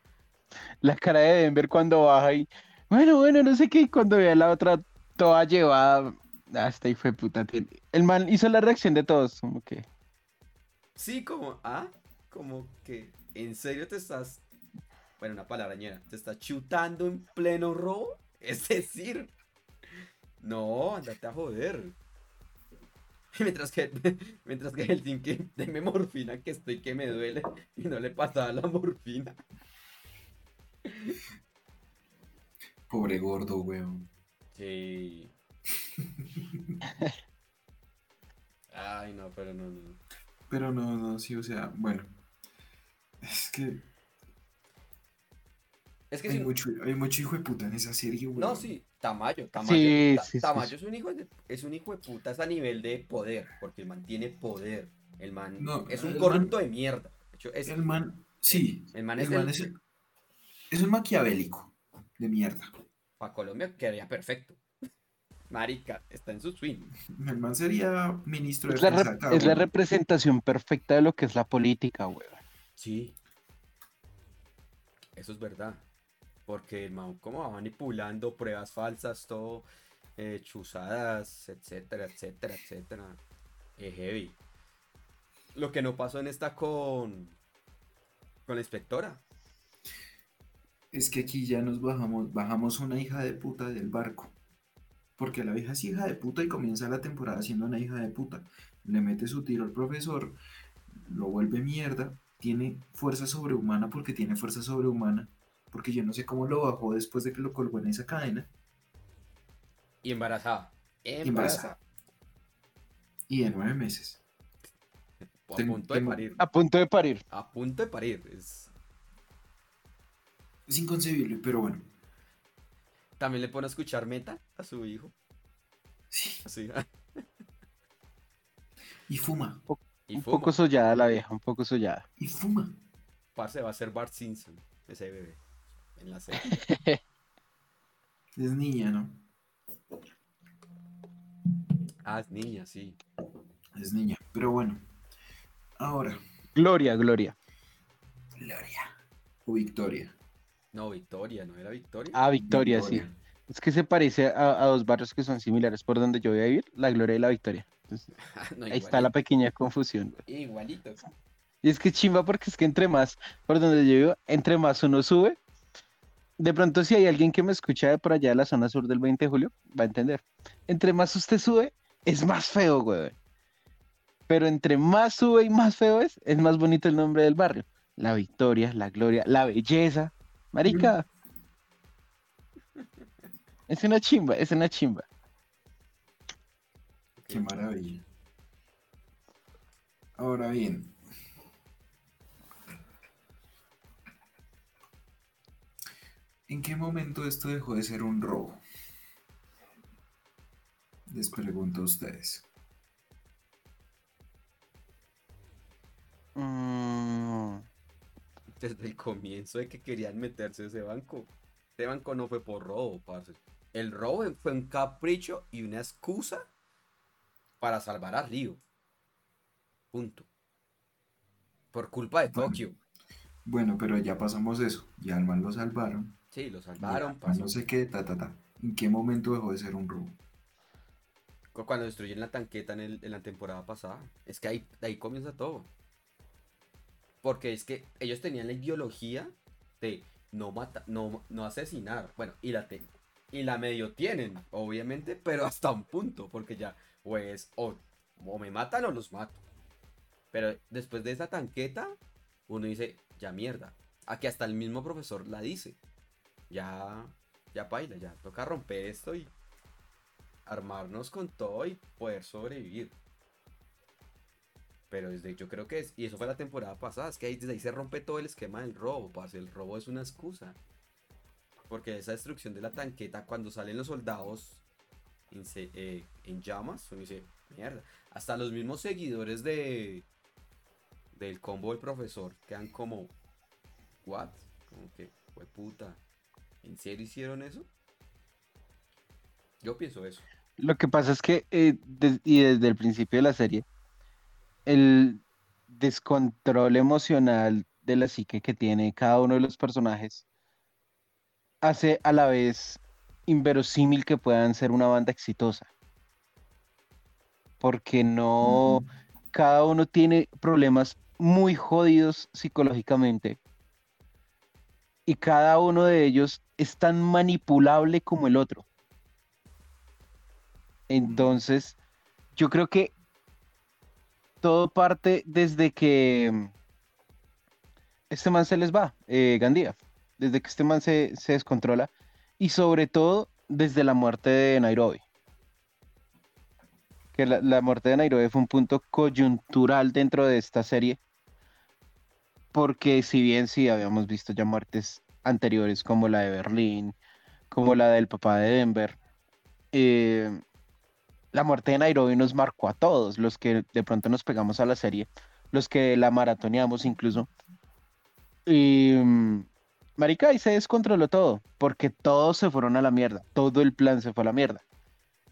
La cara de Denver cuando baja y. Bueno, bueno, no sé qué. y Cuando ve a la otra toda llevada. Hasta ahí fue puta. El man hizo la reacción de todos. Como que. Sí, como, ah, como que, ¿en serio te estás, bueno, una palabra ñera, te estás chutando en pleno robo? Es decir, no, andate a joder. Mientras que, mientras que el que deme morfina que estoy que me duele y no le pasaba la morfina. Pobre gordo, weón. Sí. Ay, no, pero no, no. Pero no, no, sí, o sea, bueno. Es que Es que hay si, mucho, hay mucho hijo de puta en esa serie, weón. No, sí, Tamayo, Tamayo, Sí, Ta- sí, sí, Tamayo sí. es un hijo de, es un hijo de puta a nivel de poder, porque el man tiene poder. El man No, es un corrupto de mierda. De hecho, es, El man, sí. el man el es, man el- es, el- es un maquiavélico de mierda. para Colombia quedaría perfecto. Marica, está en su swing. El man sería ministro de Es la, defensa es la representación perfecta de lo que es la política, weón. Sí. Eso es verdad. Porque el man como va manipulando pruebas falsas, todo, eh, chuzadas, etcétera, etcétera, etcétera. Es heavy. lo que no pasó en esta con, con la inspectora. Es que aquí ya nos bajamos, bajamos una hija de puta del barco. Porque la vieja es hija de puta y comienza la temporada siendo una hija de puta. Le mete su tiro al profesor, lo vuelve mierda, tiene fuerza sobrehumana porque tiene fuerza sobrehumana. Porque yo no sé cómo lo bajó después de que lo colgó en esa cadena. Y embarazada. Embarazada. Y de nueve meses. A Ten- punto de parir. A punto de parir. A punto de parir. Es... Es inconcebible, pero bueno. También le pone a escuchar meta a su hijo. Sí. Así. Y fuma. y un fuma. poco sollada la vieja, un poco sollada. Y fuma. Parce, va a ser Bart Simpson, ese bebé. En la serie. Es niña, ¿no? Ah, es niña, sí. Es niña. Pero bueno. Ahora, Gloria, Gloria. Gloria. O Victoria. No, Victoria, ¿no era Victoria? Ah, Victoria, sí. Es que se parece a, a dos barrios que son similares por donde yo voy a vivir, la Gloria y la Victoria. Entonces, No, ahí está la pequeña confusión. Igualito. Y es que chimba porque es que entre más, por donde yo vivo, entre más uno sube, de pronto si hay alguien que me escucha de por allá de la zona sur del 20 de julio, va a entender. Entre más usted sube, es más feo, güey. Pero entre más sube y más feo es, es más bonito el nombre del barrio. La victoria, la gloria, la belleza. Marica. Es una chimba, es una chimba. Qué maravilla. Ahora bien. ¿En qué momento esto dejó de ser un robo? Les pregunto a ustedes. Mm, Desde el comienzo de que querían meterse a ese banco. Ese banco no fue por robo, parce. El robo fue un capricho y una excusa para salvar a Río. Punto. Por culpa de. Tokio. Bueno, pero ya pasamos eso. Ya al man lo salvaron. Sí, lo salvaron. pasó. no sé qué, ta, ta, ta. ¿En qué momento dejó de ser un robo? Cu- Cuando destruyen la tanqueta en, el- en la temporada pasada. Es que ahí, ahí comienza todo. Porque es que ellos tenían la ideología de no mata, no, no asesinar. Bueno, y la, te- y la medio tienen, obviamente, pero hasta un punto. Porque ya, pues, o, o me matan o los mato. Pero después de esa tanqueta, uno dice, ya mierda. Aquí hasta el mismo profesor la dice. Ya, ya baila, ya toca romper esto y armarnos con todo y poder sobrevivir. Pero desde yo creo que es, y eso fue la temporada pasada, es que ahí, desde ahí se rompe todo el esquema del robo, parce, el robo es una excusa. Porque esa destrucción de la tanqueta, cuando salen los soldados en, eh, llamas, uno dice, mierda. Hasta los mismos seguidores de del combo del profesor quedan como, ¿what? Como que, fue puta. ¿En serio hicieron eso? Yo pienso eso. Lo que pasa es que, eh, y desde el principio de la serie, el descontrol emocional de la psique que tiene cada uno de los personajes hace a la vez inverosímil que puedan ser una banda exitosa. Porque no, cada uno tiene problemas muy jodidos psicológicamente y cada uno de ellos es tan manipulable como el otro. Entonces, yo creo que todo parte desde que mm, este man se les va, eh, Gandía, desde que este man se, se descontrola y sobre todo desde la muerte de Nairobi. Que la, la muerte de Nairobi fue un punto coyuntural dentro de esta serie, porque si bien sí habíamos visto ya muertes anteriores como la de Berlín, como la del papá de Denver, eh, la muerte de Nairobi nos marcó a todos, los que de pronto nos pegamos a la serie, los que la maratoneamos incluso. Y mm, marica, ahí se descontroló todo, porque todos se fueron a la mierda, todo el plan se fue a la mierda.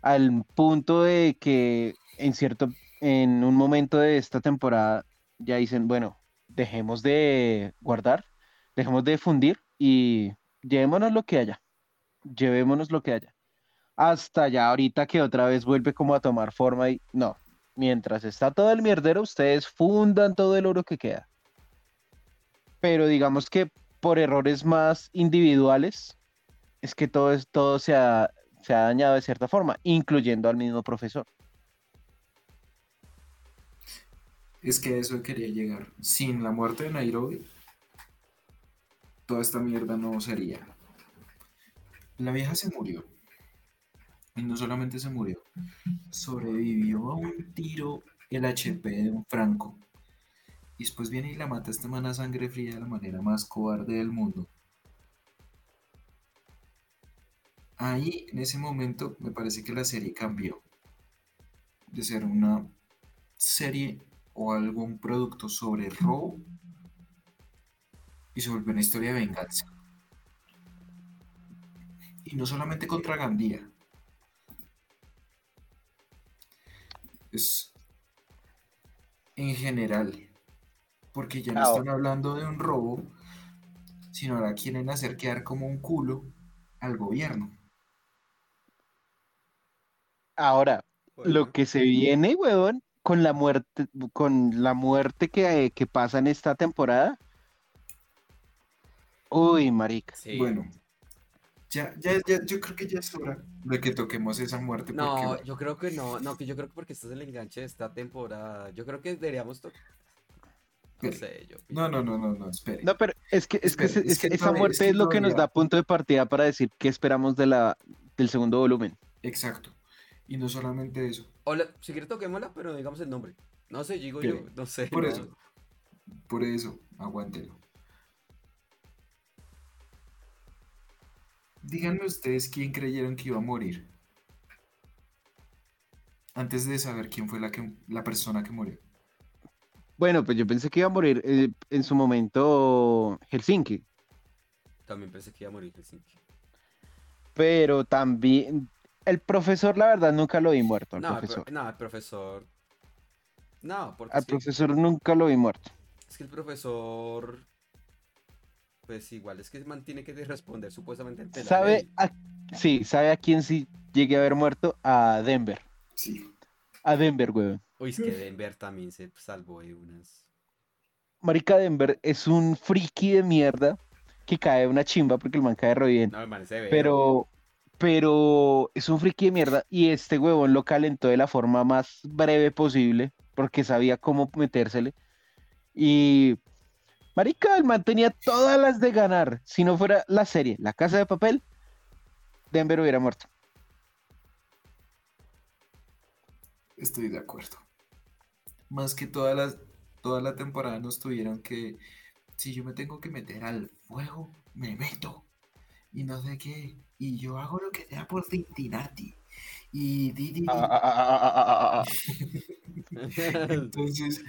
Al punto de que en cierto, en un momento de esta temporada ya dicen, bueno, dejemos de guardar, dejemos de fundir y llevémonos lo que haya, llevémonos lo que haya hasta ya ahorita que otra vez vuelve como a tomar forma y no, Mientras está todo el mierdero, ustedes fundan todo el oro que queda. Pero digamos que por errores más individuales, es que todo, es, todo se, ha, se ha dañado de cierta forma, incluyendo al mismo profesor. Es que eso quería llegar. Sin la muerte de Nairobi, toda esta mierda no sería. La vieja se murió. Y no solamente se murió, sobrevivió a un tiro el HP de un franco. Y después viene y la mata esta man a sangre fría de la manera más cobarde del mundo. Ahí, en ese momento, me parece que la serie cambió. De ser una serie o algún producto sobre robo y se volvió una historia de venganza. Y no solamente contra Gandía. Es en general. Porque ya no Ah, están hablando de un robo, sino ahora quieren hacer quedar como un culo al gobierno. Ahora, Bueno, lo que se viene, weón, con la muerte, con la muerte que, que pasa en esta temporada. Uy, marica. sí. Bueno, ya, ya, ya, yo creo que ya es hora de que toquemos esa muerte. No, porque yo creo que no, no, que yo creo que porque este es el enganche de esta temporada. Yo creo que deberíamos tocar. No sé, yo. No, no, no, no, no, espere. No, pero es que, es que, es que esa todavía- muerte es que es lo que nos da punto de partida para decir qué esperamos de la, del segundo volumen. Exacto. Y no solamente eso. Hola, si quieres toquémosla, pero digamos el nombre. No sé, digo yo, no sé. Por no. eso. Por eso, aguántelo. Díganme ustedes quién creyeron que iba a morir. Antes de saber quién fue la, que, la persona que murió. Bueno, pues yo pensé que iba a morir eh, en su momento Helsinki, También pensé que iba a morir Helsinki. pero también el profesor, la verdad, nunca lo vi muerto, No, el pro- profesor. no, el profesor. No, porque Al que, profesor nunca lo vi muerto. es que el profesor. Pues igual, es que se mantiene que responder supuestamente ante ¿Sabe a, sí, ¿sabe a quién sí llegué a ver muerto? A Denver. Sí. A Denver, weón. Uy, es que Denver también se salvó de unas. Marica Denver es un friki de mierda que cae de una chimba porque el man cae re bien. No, el man es severo. Pero, pero es un friki de mierda y este huevón lo calentó de la forma más breve posible porque sabía cómo metérsele. Y, marica, el man tenía todas las de ganar. Si no fuera la serie, La Casa de Papel, Denver hubiera muerto. Estoy de acuerdo. Más que toda la, toda la temporada nos tuvieron que, si yo me tengo que meter al fuego, me meto. Y no sé qué. Y yo hago lo que sea por Cincinnati. Y di, di, di. Ah, Entonces,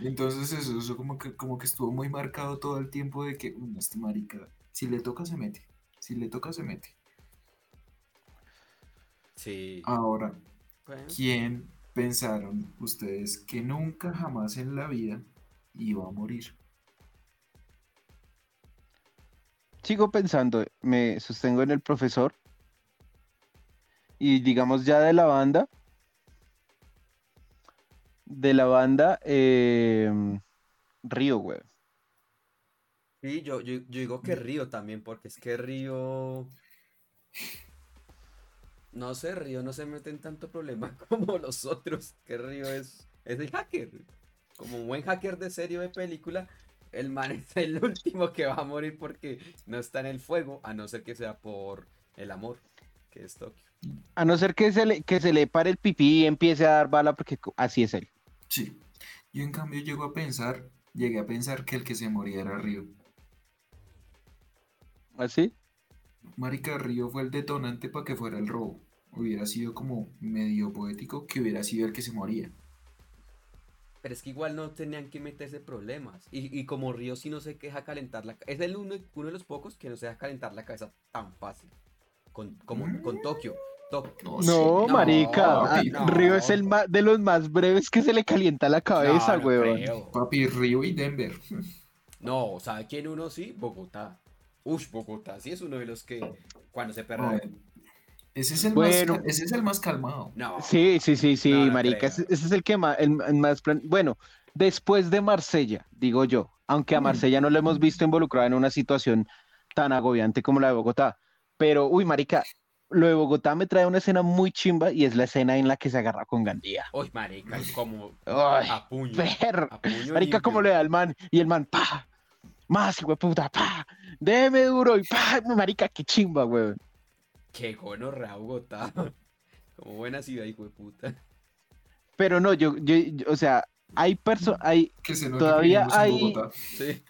entonces eso, eso como que, como que estuvo muy marcado todo el tiempo de que, "Mm, este marica, si le toca se mete. Si le toca se mete. Sí. Ahora, bueno. ¿quién pensaron ustedes que nunca jamás en la vida iba a morir? Sigo pensando, me sostengo en el profesor. Y digamos ya de la banda. De la banda em, Río, güey. Sí, yo, yo, yo digo que Río también, porque es que Río. No sé, Río no se mete en tanto problema como los otros. Que Río es, es el hacker. Como un buen hacker de serie o de película, el man es el último que va a morir porque no está en el fuego, a no ser que sea por el amor, que es Tokio. A no ser que se le, que se le pare el pipí y empiece a dar bala, porque así es él. Sí. Yo en cambio llego a pensar, llegué a pensar que el que se moría era Río. ¿Así? Marica Río fue el detonante para que fuera el robo. Hubiera sido como medio poético que hubiera sido el que se moría. Pero es que igual no tenían que meterse problemas. Y, y como Río sí no se deja calentar la cabeza. Es el uno, uno de los pocos que no se deja calentar la cabeza tan fácil. Con, como con Tokio. No, No, sí. no, marica. papi, ah, Río es no. el de los más breves que se le calienta la cabeza, No, no huevón. creo. Papi, Río y Denver. No, ¿sabe quién uno sí? Bogotá. Ush, Bogotá sí es uno de los que cuando se perra. Ese es el, Bueno. más, ese es el más calmado. No. Sí, sí, sí, sí, marica. Ese, ese es el que más, el, el más plan- Bueno, después de Marsella, digo yo, aunque a Mm. Marsella no lo hemos visto involucrado en una situación tan agobiante como la de Bogotá. Pero, uy, marica, lo de Bogotá me trae una escena muy chimba y es la escena en la que se agarra con Gandía. Uy, marica, como Ay, a puño. perro. A puño Marica, limpio. como le da al man, y el man, pa, más, hijo de puta, pa, déme duro, y pa, marica, qué chimba, weón. Qué gonorrea Bogotá. Como buena ciudad, hijo de puta. Pero no, yo, yo, yo- o sea, hay personas, hay, Que se Todavía que hay-. Sí.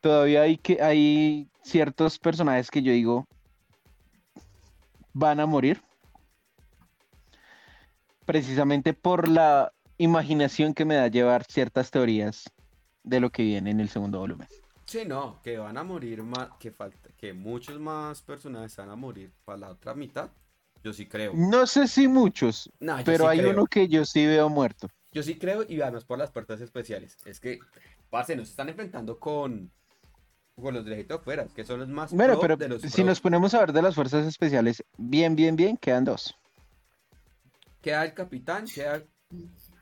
todavía hay que, hay ciertos personajes que yo digo van a morir. Precisamente por la imaginación que me da llevar ciertas teorías de lo que viene en el segundo volumen. Sí, no, que van a morir más, que falta, que muchos más personajes van a morir para la otra mitad. Yo sí creo. No sé si muchos, No, pero sí hay creo. uno que yo sí veo muerto. Yo sí creo y además por las puertas especiales. Es que, parce, nos están enfrentando con, con los de afuera, que son los más Bueno, pero de los si pro. nos ponemos a ver de las fuerzas especiales, bien, bien, bien, quedan dos. Queda el capitán, queda...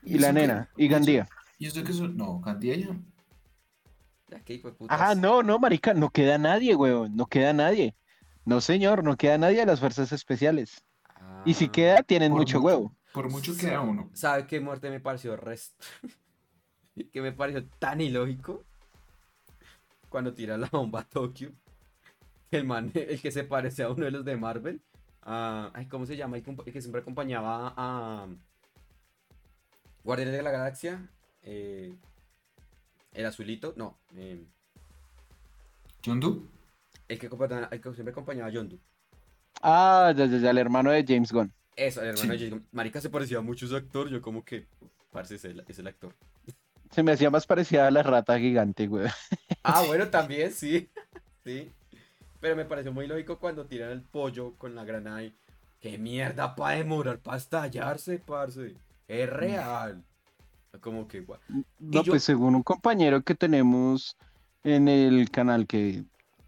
Y la eso que- nena, y Gandía. Y eso que son. No, Gandía ya. Putas. Ajá, no, no, marica, no queda nadie, weón, no queda nadie. No, señor, no queda nadie de las fuerzas especiales. Y si Ah, queda, tienen mucho huevo. Por mucho queda uno. ¿Sabe qué muerte me pareció resto? que me pareció tan ilógico cuando tira la bomba a Tokio. El man, el que se parece a uno de los de Marvel. ah, ay, ¿cómo se llama? El, que siempre acompañaba a Guardianes de la Galaxia. eh, el azulito, no. eh, ¿John Doe? el, que acompañaba- el que siempre acompañaba a Yondu. Ah, ya, ya, ya, el hermano de James Gunn. Eso, el hermano Sí. de Jason. Marica se parecía mucho a ese actor. Yo, como que. Parce, es el, es el actor. Se me hacía más parecida a la rata gigante, weón. Ah, bueno, también, sí. Sí. Pero me pareció muy lógico cuando tiran el pollo con la granada y. ¡Qué mierda para demorar para estallarse, parce! Es real. Como que guau. No, yo- pues según un compañero que tenemos en el canal que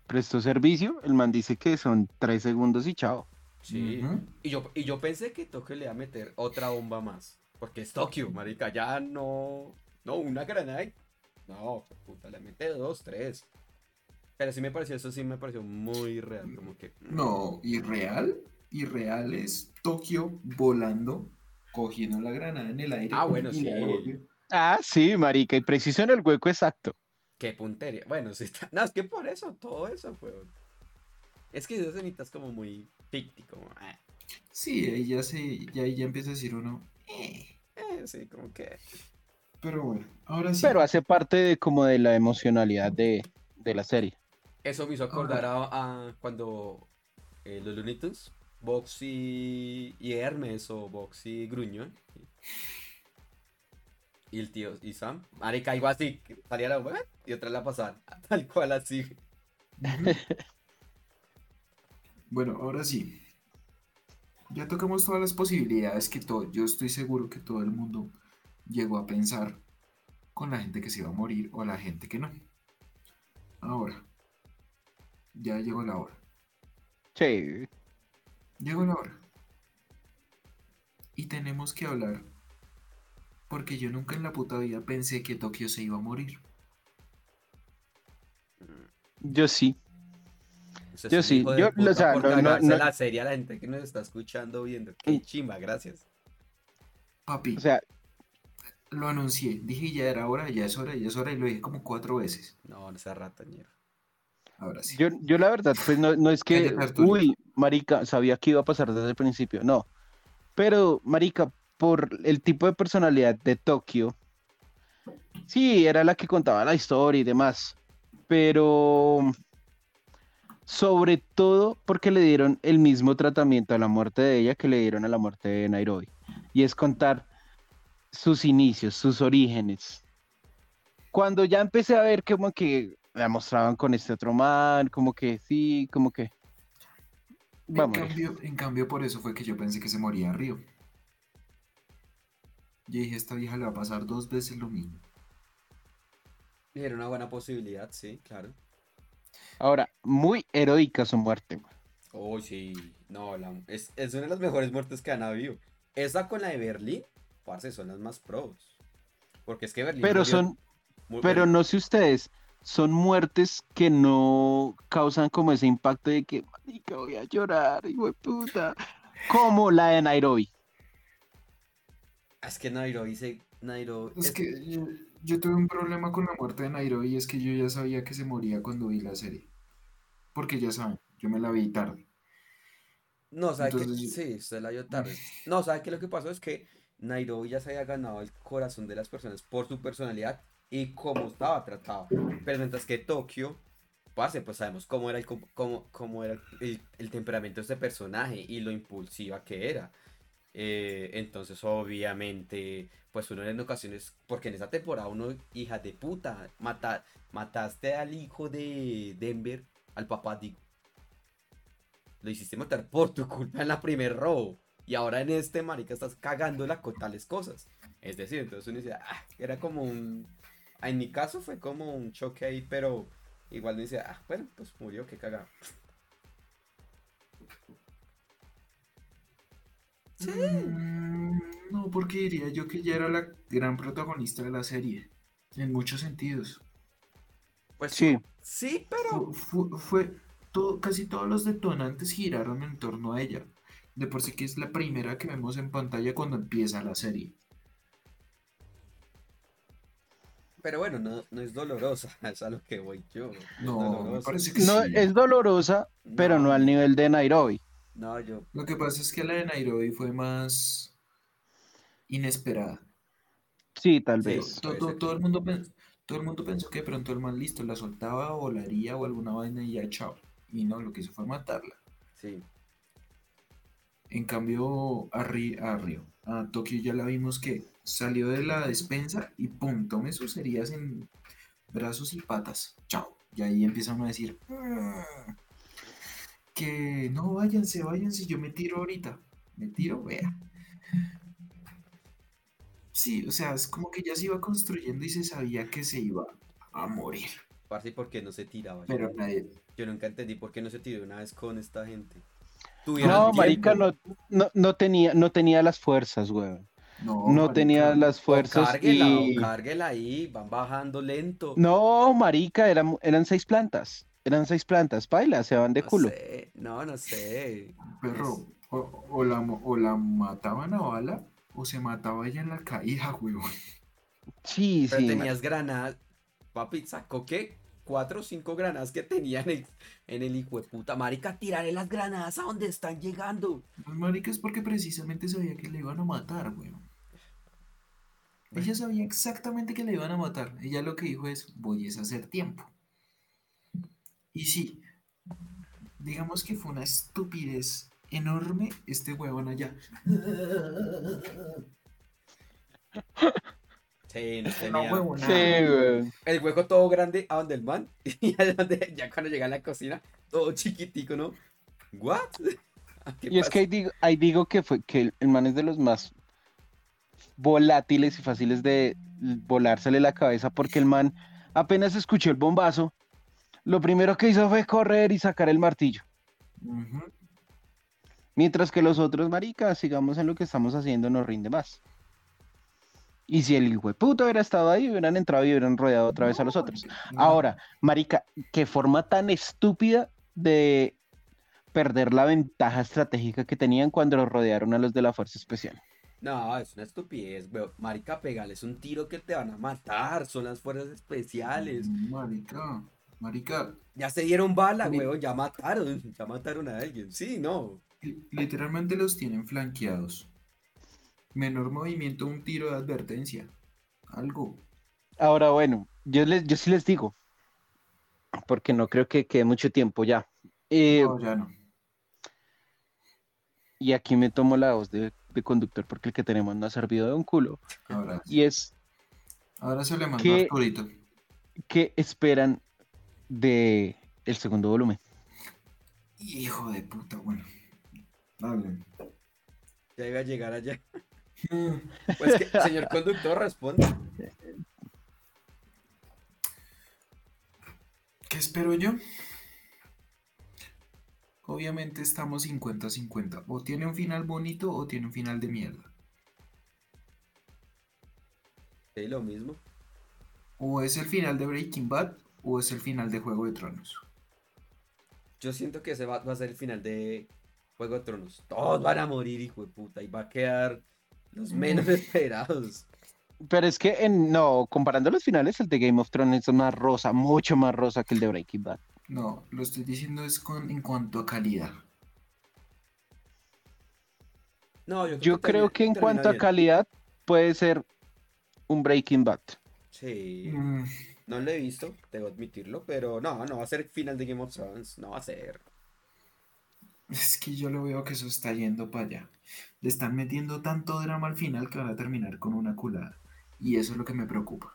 prestó servicio, el man dice que son tres segundos y chao. Sí. Y, yo, y yo pensé que Tokio le iba a meter otra bomba más. Porque es Tokio, marica. Ya no. No, una granada. y- No, puta, le mete dos, tres. Pero sí me pareció, eso sí me pareció muy real. Como que. No, irreal. Irreal es Tokio volando, cogiendo la granada en el aire. Ah, bueno, sí. Ah, sí, marica, y preciso en el hueco exacto. Qué puntería. Bueno, sí está. No, es que por eso, todo eso fue. Es que esas escenitas como muy ficti, como. eh, Sí, ahí ya, se, ya, ahí ya empieza a decir uno. "Eh". eh, sí, como que. Pero bueno, ahora sí. Pero hace parte de como de la emocionalidad de, de la serie. Eso me hizo acordar a, a cuando eh, los Looney Tunes, Box y, y Hermes o Box y Gruñón. Y el tío y Sam. Marica, algo así. Salía la bomba y otra la pasaban. Tal cual así. Bueno, ahora sí. Ya tocamos todas las posibilidades que todo, yo estoy seguro que todo el mundo llegó a pensar con la gente que se iba a morir o la gente que no. Ahora, ya llegó la hora. Sí, Llegó la hora. Y tenemos que hablar. Porque yo nunca en la puta vida pensé que Tokio se iba a morir. yo sí. Usted Yo sí, yo, o sea, no- no- no- la serie a la gente que nos está escuchando viendo. Qué chimba, gracias. Papi, O sea, lo anuncié. Dije ya era hora, ya es hora, ya es hora. Y lo dije como cuatro veces. No, no sea ratañero. Ahora sí. yo, yo la verdad, pues no, no es que, uy, marica, sabía que iba a pasar desde el principio, no. Pero, marica, por el tipo de personalidad de Tokio, sí, era la que contaba la historia y demás. Pero, sobre todo porque le dieron el mismo tratamiento a la muerte de ella que le dieron a la muerte de Nairobi. Y es contar sus inicios, sus orígenes. Cuando ya empecé a ver como que la mostraban con este otro man, como que sí, como que... En cambio, en cambio, por eso fue que yo pensé que se moría Río. Yo dije, esta vieja le va a pasar dos veces lo mismo. Era una buena posibilidad, sí, claro. Ahora, muy heroica su muerte. Oh, sí. No, la- es, es una de las mejores muertes que han habido. Esa con la de Berlín, parce, son las más pros. Porque es que Berlín. Pero murió son, muy- pero no sé ustedes, son muertes que no causan como ese impacto de que, marica, voy a llorar, hijo de puta. Como la de Nairobi. Es que Nairobi se. Nairobi. Es es- que yo, yo tuve un problema con la muerte de Nairobi y es que yo ya sabía que se moría cuando vi la serie. Porque ya saben, yo me la vi tarde. No, ¿sabe qué? Entonces, Sí, se la dio tarde. No, ¿sabe qué? Lo que pasó es que Nairobi ya se había ganado el corazón de las personas por su personalidad y cómo estaba tratado. Pero mientras que Tokio, parce, pues sabemos cómo era el, cómo, era el, el temperamento de este personaje y lo impulsiva que era. Eh, entonces, obviamente, pues uno en ocasiones, porque en esa temporada uno, hija de puta, mata, mataste al hijo de Denver, al papá, digo. Lo hiciste matar por tu culpa en la primer robo. Y ahora en este, marica, estás cagándola con tales cosas. Es decir, entonces uno dice, ah, era como un... En mi caso fue como un choque ahí, pero igual uno dice, ah, bueno, pues murió, qué cagada. Mm, No, porque diría yo que ella era la gran protagonista de la serie. En muchos sentidos. Pues Sí, sí, pero... Fu- Fue, fue todo, casi todos los detonantes giraron en torno a ella. De por sí que es la primera que vemos en pantalla cuando empieza la serie. Pero bueno, no, no es dolorosa, es a lo que voy yo. no No, me dolorosa. parece que no, sí. es dolorosa, pero no al nivel de Nairobi. No, yo... Lo que pasa es que la de Nairobi fue más inesperada. Sí, tal Sí, vez. Todo, todo- todo el mundo, todo el mundo pensó que de pronto el man listo la soltaba, volaría o alguna vaina y ya chao. Y no, lo que hizo fue matarla. Sí. En cambio, a, Río, a Tokio ya la vimos que salió de la despensa y pum, tome sus heridas en brazos y patas. Chao. Y ahí empiezan a decir "Ah, que no, váyanse, váyanse, yo me tiro ahorita. Me tiro, vea. Sí, o sea, es como que ya se iba construyendo y se sabía que se iba a morir. Parce, ¿por qué no se tiraba? Pero nadie, Yo nunca entendí por qué no se tiró una vez con esta gente. No, tiempo. marica, no, no, no tenía, no tenía las fuerzas, weón. no, No tenía las O fuerzas cárguela, y... o cárguela ahí, van bajando lento. No, marica, eran, eran seis plantas. Eran seis plantas, paila, se van de No culo. sé, no, no sé. Perro, o, o la, o la mataban a bala o se mataba ella en la caída, huevón. Sí, Pero sí. tenías granadas. Papi, ¿sacó qué? Cuatro o cinco granadas que tenía en el, en el hijo de puta. Marica, tiraré las granadas a donde están llegando. Los maricas porque precisamente sabía que le iban a matar, weón. Ella sabía exactamente que le iban a matar. Ella lo que dijo es, voy a hacer tiempo. Y sí, digamos que fue una estupidez enorme este huevón allá. Sí, no tenía. Sí, weón. El hueco todo grande a donde el man. Y a donde, ya cuando llega a la cocina, todo chiquitico, ¿no? ¿What? ¿Qué Y es que ahí digo, ahí digo que fue que el, man es de los más volátiles y fáciles de volársele la cabeza porque el man apenas escuchó el bombazo, lo primero que hizo fue correr y sacar el martillo. Mientras que los otros, maricas, sigamos en lo que estamos haciendo, nos rinde más. Y si el hijo de puta hubiera estado ahí, hubieran entrado y hubieran rodeado otra vez a los otros. marica, no. Ahora, marica, qué forma tan estúpida de perder la ventaja estratégica que tenían cuando los rodearon a los de la Fuerza Especial. No, es una estupidez, weón. Marica, pegales un tiro que te van a matar. Son las fuerzas especiales. Marica, marica, Ya se dieron bala, weón. Ya mataron. Ya mataron a alguien. Sí, no. li- literalmente los tienen flanqueados. Menor movimiento, un tiro de advertencia. Algo. Ahora, bueno, yo, les, yo sí les digo, porque no creo que quede mucho tiempo ya. Eh, No, ya no. y aquí me tomo la voz de, de conductor porque el que tenemos no ha servido de un culo. Ahora, Y es ahora se le mandó ¿Qué? a Arturito. qué esperan de el segundo volumen. Hijo de puta, bueno. Hablen. Ya iba a llegar allá. Pues que, señor conductor, responde. ¿Qué espero yo? obviamente estamos 50-50. O tiene un final bonito o tiene un final de mierda. Sí, lo mismo. O es el final de Breaking Bad o es el final de Juego de Tronos. Yo siento que ese va, va a ser el final de Juego de Tronos. Todos van a morir, hijo de puta, y va a quedar los menos esperados. Pero es que en, no, comparando los finales, el de Game of Thrones es más rosa, mucho más rosa que el de Breaking Bad. No, lo estoy diciendo es con, en cuanto a calidad. No, Yo creo termina- que en termina cuanto a calidad puede ser un Breaking Bad. Sí. Mm, No lo he visto, debo admitirlo, pero no, no va a ser final de Game of Thrones, no va a ser. es que yo lo veo que eso está yendo para allá. Le están metiendo tanto drama al final que van a terminar con una culada. Y eso es lo que me preocupa.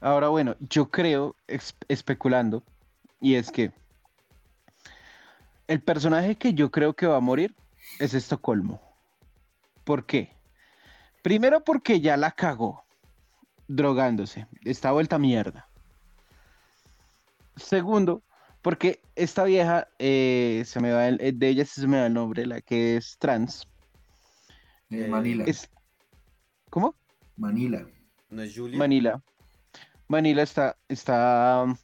Ahora, bueno, yo creo, especulando, y es que el personaje que yo creo que va a morir es Estocolmo. ¿Por qué? Primero porque ya la cagó, drogándose, está vuelta mierda. Segundo, porque esta vieja, eh, se me va el, eh, de ella se me va el nombre, la que es trans, Eh, Manila. es... ¿Cómo? Manila. ¿No es Julia? Manila. Manila está, está um,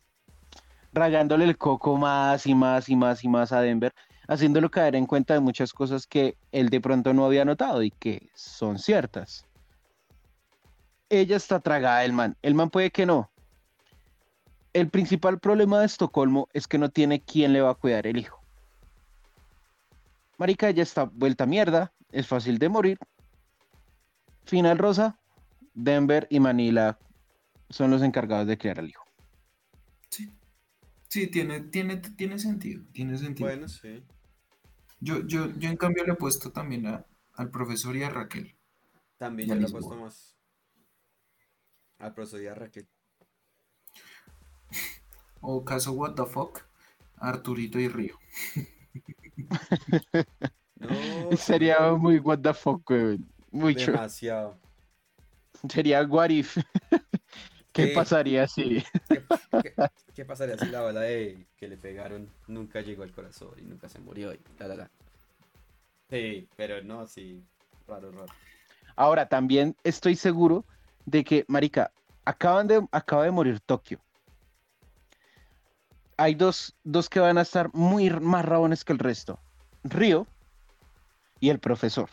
ragándole el coco más y más y más y más a Denver, haciéndolo caer en cuenta de muchas cosas que él de pronto no había notado y que son ciertas. Ella está tragada del man. El man puede que no. El principal problema de Estocolmo es que no tiene quien le va a cuidar el hijo. Marica, ella está vuelta a mierda, es fácil de morir. Final rosa, Denver y Manila son los encargados de criar al hijo. Sí. Sí, tiene, tiene, tiene sentido. Tiene sentido. Bueno, sí. Yo, yo, yo en cambio le he puesto también a- al profesor y a Raquel. También Ya yo le he puesto más. Al profesor y a Raquel. O caso What the fuck, Arturito y Río. No, Sería muy what the fuck. Mucho. demasiado. Sería what if. ¿Qué pasaría si? ¿Qué, qué, qué pasaría si la bala de que le pegaron nunca llegó al corazón y nunca se murió? Y la, la, la? Sí, pero no, sí. Raro, raro. Ahora, también estoy seguro de que, marica, acaban de, acaba de morir Tokio. Hay dos, dos que van a estar muy más rabones que el resto. Río y el profesor.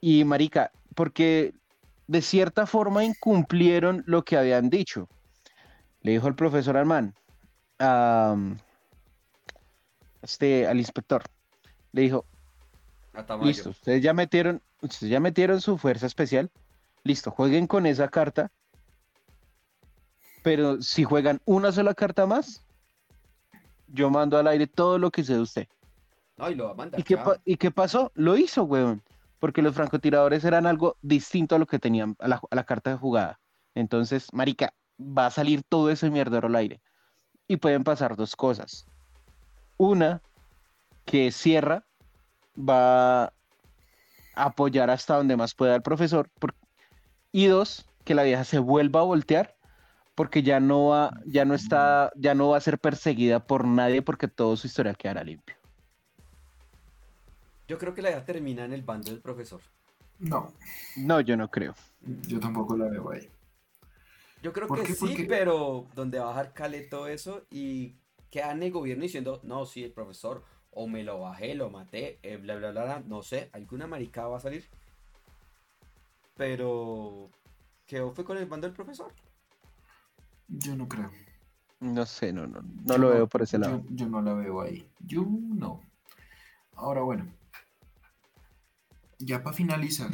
Y marica, porque de cierta forma incumplieron lo que habían dicho. Le dijo el profesor al man, a, este, al inspector, le dijo. Listo, ustedes ya metieron, ustedes ya metieron su fuerza especial. Listo, jueguen con esa carta. Pero si juegan una sola carta más, yo mando al aire todo lo que sé de usted. No, y lo va a mandar. ¿Y qué, ¿Y qué pasó? Lo hizo, weón. Porque los francotiradores eran algo distinto a lo que tenían a la, a la carta de jugada. Entonces, marica, va a salir todo ese mierdero al aire. Y pueden pasar dos cosas. Una, que Sierra va a apoyar hasta donde más pueda al profesor. por- Y dos, que la vieja se vuelva a voltear porque ya no va, ya no está, ya no va a ser perseguida por nadie porque todo su historial quedará limpio. Yo creo que la idea termina en el bando del profesor. No, No, yo no creo. yo tampoco la veo ahí. Yo creo ¿Por que qué? sí, pero donde va a bajar Cale todo eso y queda en el gobierno diciendo, no, sí, el profesor, o me lo bajé, lo maté, eh, bla, bla, bla, bla, no sé, alguna maricada va a salir. Pero, ¿qué fue con el bando del profesor? Yo no creo. No sé, no, no, no Yo lo veo por ese lado. Yo, no la veo ahí. Yo no. Ahora bueno. Ya para finalizar.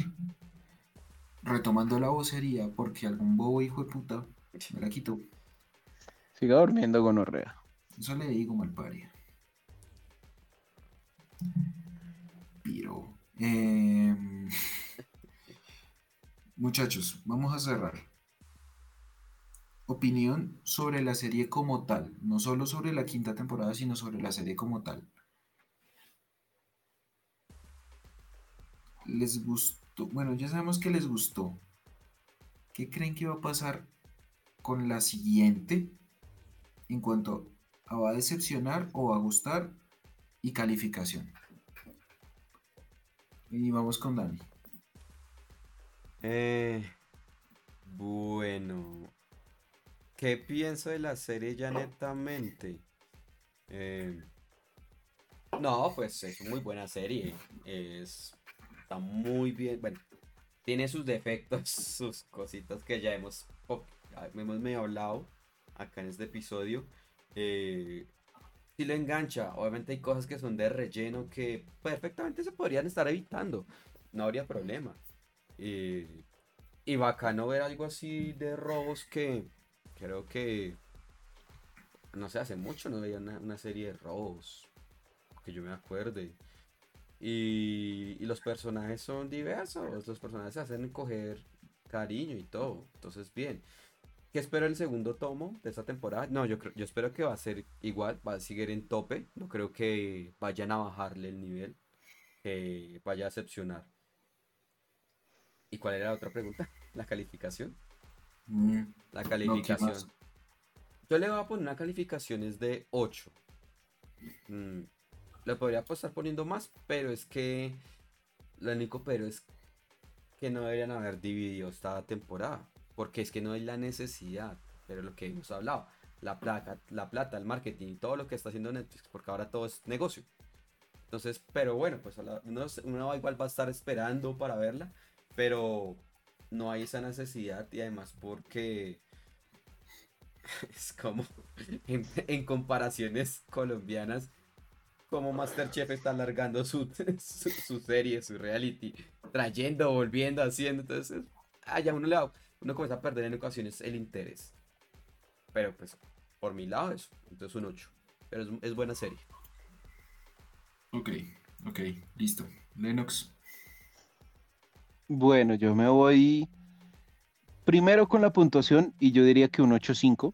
Retomando la vocería, porque algún bobo hijo de puta me la quitó. Siga durmiendo gonorrea. Eso le digo mal paria. Piro. Em, muchachos, vamos a cerrar. Opinión sobre la serie como tal. No solo sobre la quinta temporada, sino sobre la serie como tal. ¿Les gustó? Bueno, ya sabemos que les gustó. ¿Qué creen que va a pasar con la siguiente en cuanto va a decepcionar o va a gustar y calificación. Y vamos con Dani. Eh, bueno, ¿qué pienso de la serie ya netamente? Eh, no, pues es muy buena serie. Es, está muy bien. Bueno, tiene sus defectos, sus cositas que ya hemos, hemos medio hablado acá en este episodio. Eh, si lo engancha, obviamente hay cosas que son de relleno que perfectamente se podrían estar evitando. No habría problema. Eh, y bacano ver algo así de robos que creo que no sé, hace mucho no veía una, serie de robos que yo me acuerde. Y, y, los personajes son diversos, los personajes se hacen coger cariño y todo. Entonces, bien. ¿Qué espero el segundo tomo de esta temporada? No, yo creo, yo espero que va a ser igual, va a seguir en tope. No creo que vayan a bajarle el nivel, que vaya a decepcionar. ¿Y cuál era la otra pregunta? ¿La calificación? Mm, la calificación. yo le voy a poner una calificación es de 8. Mm, le podría estar poniendo más, pero es que lo único pero es que no deberían haber dividido esta temporada. Porque es que no hay la necesidad. Pero lo que hemos hablado, la plata, la plata, el marketing y todo lo que está haciendo Netflix, porque ahora todo es negocio. Entonces, pero bueno, pues uno, uno igual va a estar esperando para verla, pero no hay esa necesidad y además porque es como en, comparaciones colombianas como Masterchef está alargando su, su, serie, su reality, trayendo, volviendo, haciendo, entonces allá uno le da, uno comienza a perder en ocasiones el interés. Pero pues, por mi lado eso, entonces un 8. Pero es, es buena serie. Ok, ok, listo. Lennox. Bueno, yo me voy primero con la puntuación y yo diría que un 8.5.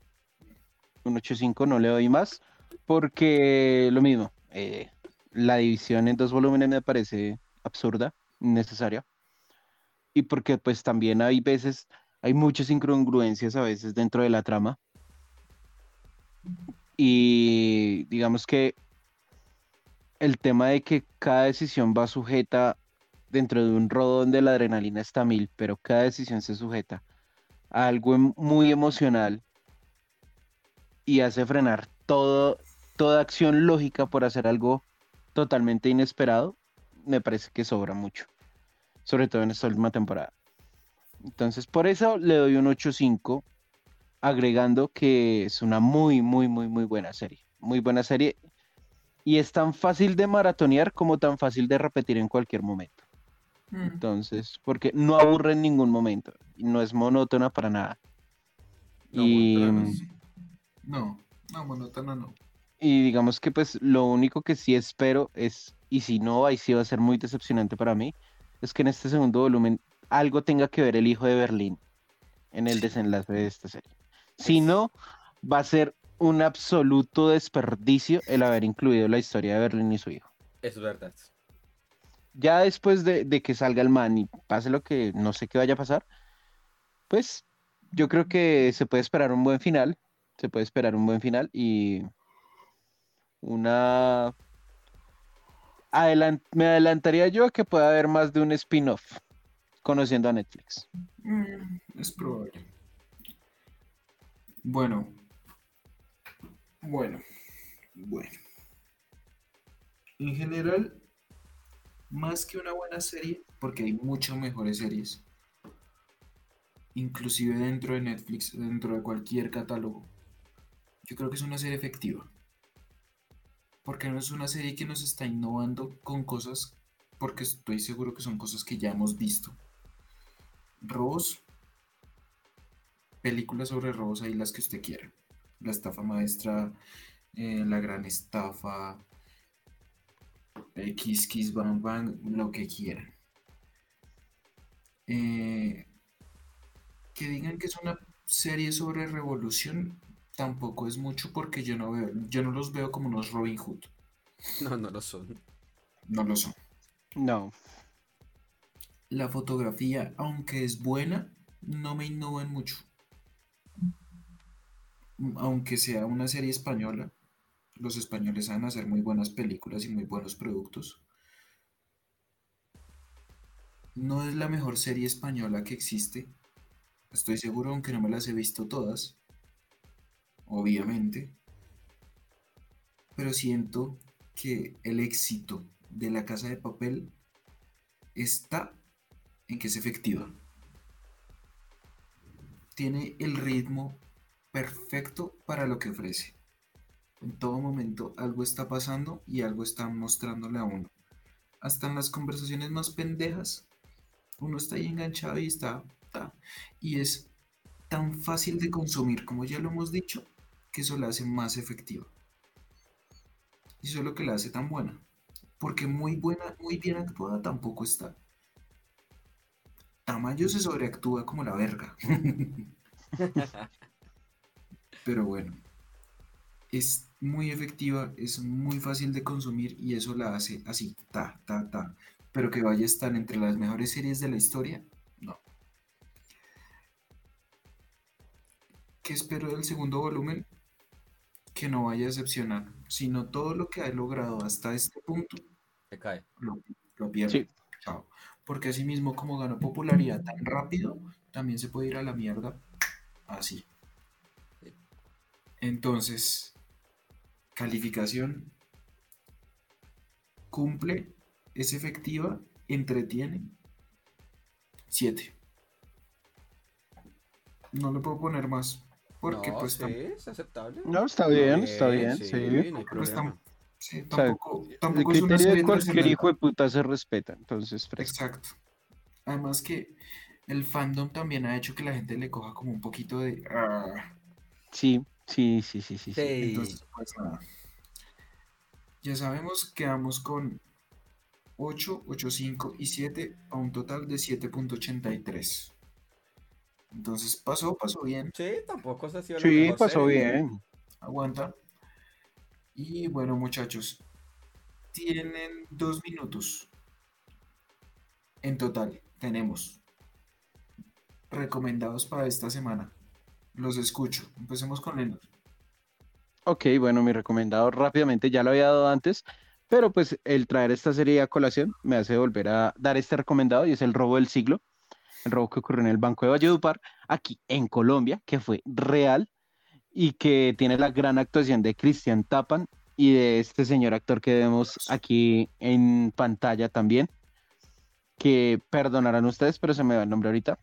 Un 8.5 no le doy más porque lo mismo, eh, la división en dos volúmenes me parece absurda, innecesaria. Y porque pues también hay veces, hay muchas incongruencias a veces dentro de la trama. Y digamos que el tema de que cada decisión va sujeta dentro de un rodón donde la adrenalina está mil, pero cada decisión se sujeta a algo em, muy emocional y hace frenar todo, toda acción lógica por hacer algo totalmente inesperado, me parece que sobra mucho, sobre todo en esta última temporada. Entonces, por eso le doy un 8.5, agregando que es una muy, muy, muy, muy buena serie. Muy buena serie. Y es tan fácil de maratonear como tan fácil de repetir en cualquier momento. Mm. Entonces, porque no aburre en ningún momento y no es monótona para nada. No, y no, no, monótona no. Y digamos que pues lo único que sí espero es, y si no, ahí sí va a ser muy decepcionante para mí, es que en este segundo volumen algo tenga que ver el hijo de Berlín en el desenlace de esta serie. Si no, va a ser un absoluto desperdicio el haber incluido la historia de Berlín y su hijo. Es verdad ya después de, que salga el man y pase lo que no sé qué vaya a pasar, pues yo creo que se puede esperar un buen final. Se puede esperar un buen final y una... Me adelantaría yo a que pueda haber más de un spin-off conociendo a Netflix. Mm, es probable. Bueno. Bueno. Bueno. En general, más que una buena serie, porque hay muchas mejores series, inclusive dentro de Netflix, dentro de cualquier catálogo. Yo creo que es una serie efectiva. Porque no es una serie que nos está innovando con cosas, porque estoy seguro que son cosas que ya hemos visto. Robos, películas sobre robos, ahí las que usted quiera. La estafa maestra, eh, la gran estafa, X, Kiss, Bang Bang, lo que quieran. Eh, que digan que es una serie sobre revolución tampoco es mucho porque yo no veo, yo no los veo como unos Robin Hood. No, no lo son. No lo son. No. La fotografía, aunque es buena, no me innova mucho. Aunque sea una serie española, Los españoles saben hacer muy buenas películas y muy buenos productos. No es la mejor serie española que existe. Estoy seguro, aunque no me las he visto todas. Obviamente. Pero siento que el éxito de La Casa de Papel está en que es efectiva. Tiene el ritmo perfecto para lo que ofrece. En todo momento algo está pasando y algo está mostrándole a uno. Hasta en las conversaciones más pendejas, uno está ahí enganchado y está, está. Y es tan fácil de consumir, como ya lo hemos dicho, que eso la hace más efectiva. Y eso es lo que la hace tan buena. Porque muy buena, muy bien actuada tampoco está. Tamayo se sobreactúa como la verga. Pero bueno, es muy efectiva, es muy fácil de consumir y eso la hace así, ta, ta, ta. Pero que vaya a estar entre las mejores series de la historia, no. ¿Qué espero del segundo volumen? Que no vaya a decepcionar, sino todo lo que ha logrado hasta este punto, Se cae. lo, lo pierde. Sí. Chao. Porque así mismo como ganó popularidad tan rápido, también se puede ir a la mierda así. Sí. Entonces, calificación cumple, es efectiva, entretiene. 7. No le puedo poner más. Porque no, pues sí, tam- es aceptable. No, está bien, está bien, sí, sí. no pues, problema. tam- sí, O sea, tampoco, El tampoco es una criterio de cualquier hijo de puta se respeta, entonces fresco. Exacto. Además que el fandom también ha hecho que la gente le coja como un poquito de... "Ah". Sí, sí, sí, sí, sí. sí. Sí. Entonces, pues nada. Ya sabemos, quedamos con 8, 8, 5 y 7 a un total de 7.83. Entonces pasó, pasó bien, Sí, tampoco se ha sido la Sí, mejor pasó serie. bien. aguanta. Y bueno, muchachos, tienen dos minutos. En total, tenemos recomendados para esta semana. Los escucho. Empecemos con Leonard. Ok, bueno, mi recomendado rápidamente ya lo había dado antes, pero pues el traer esta serie a colación me hace volver a dar este recomendado y es el robo del siglo, el robo que ocurrió en el Banco de Valledupar, aquí en Colombia, que fue real y que tiene la gran actuación de Cristian Tapan y de este señor actor que vemos aquí en pantalla también, que perdonarán ustedes, pero se me va el nombre ahorita.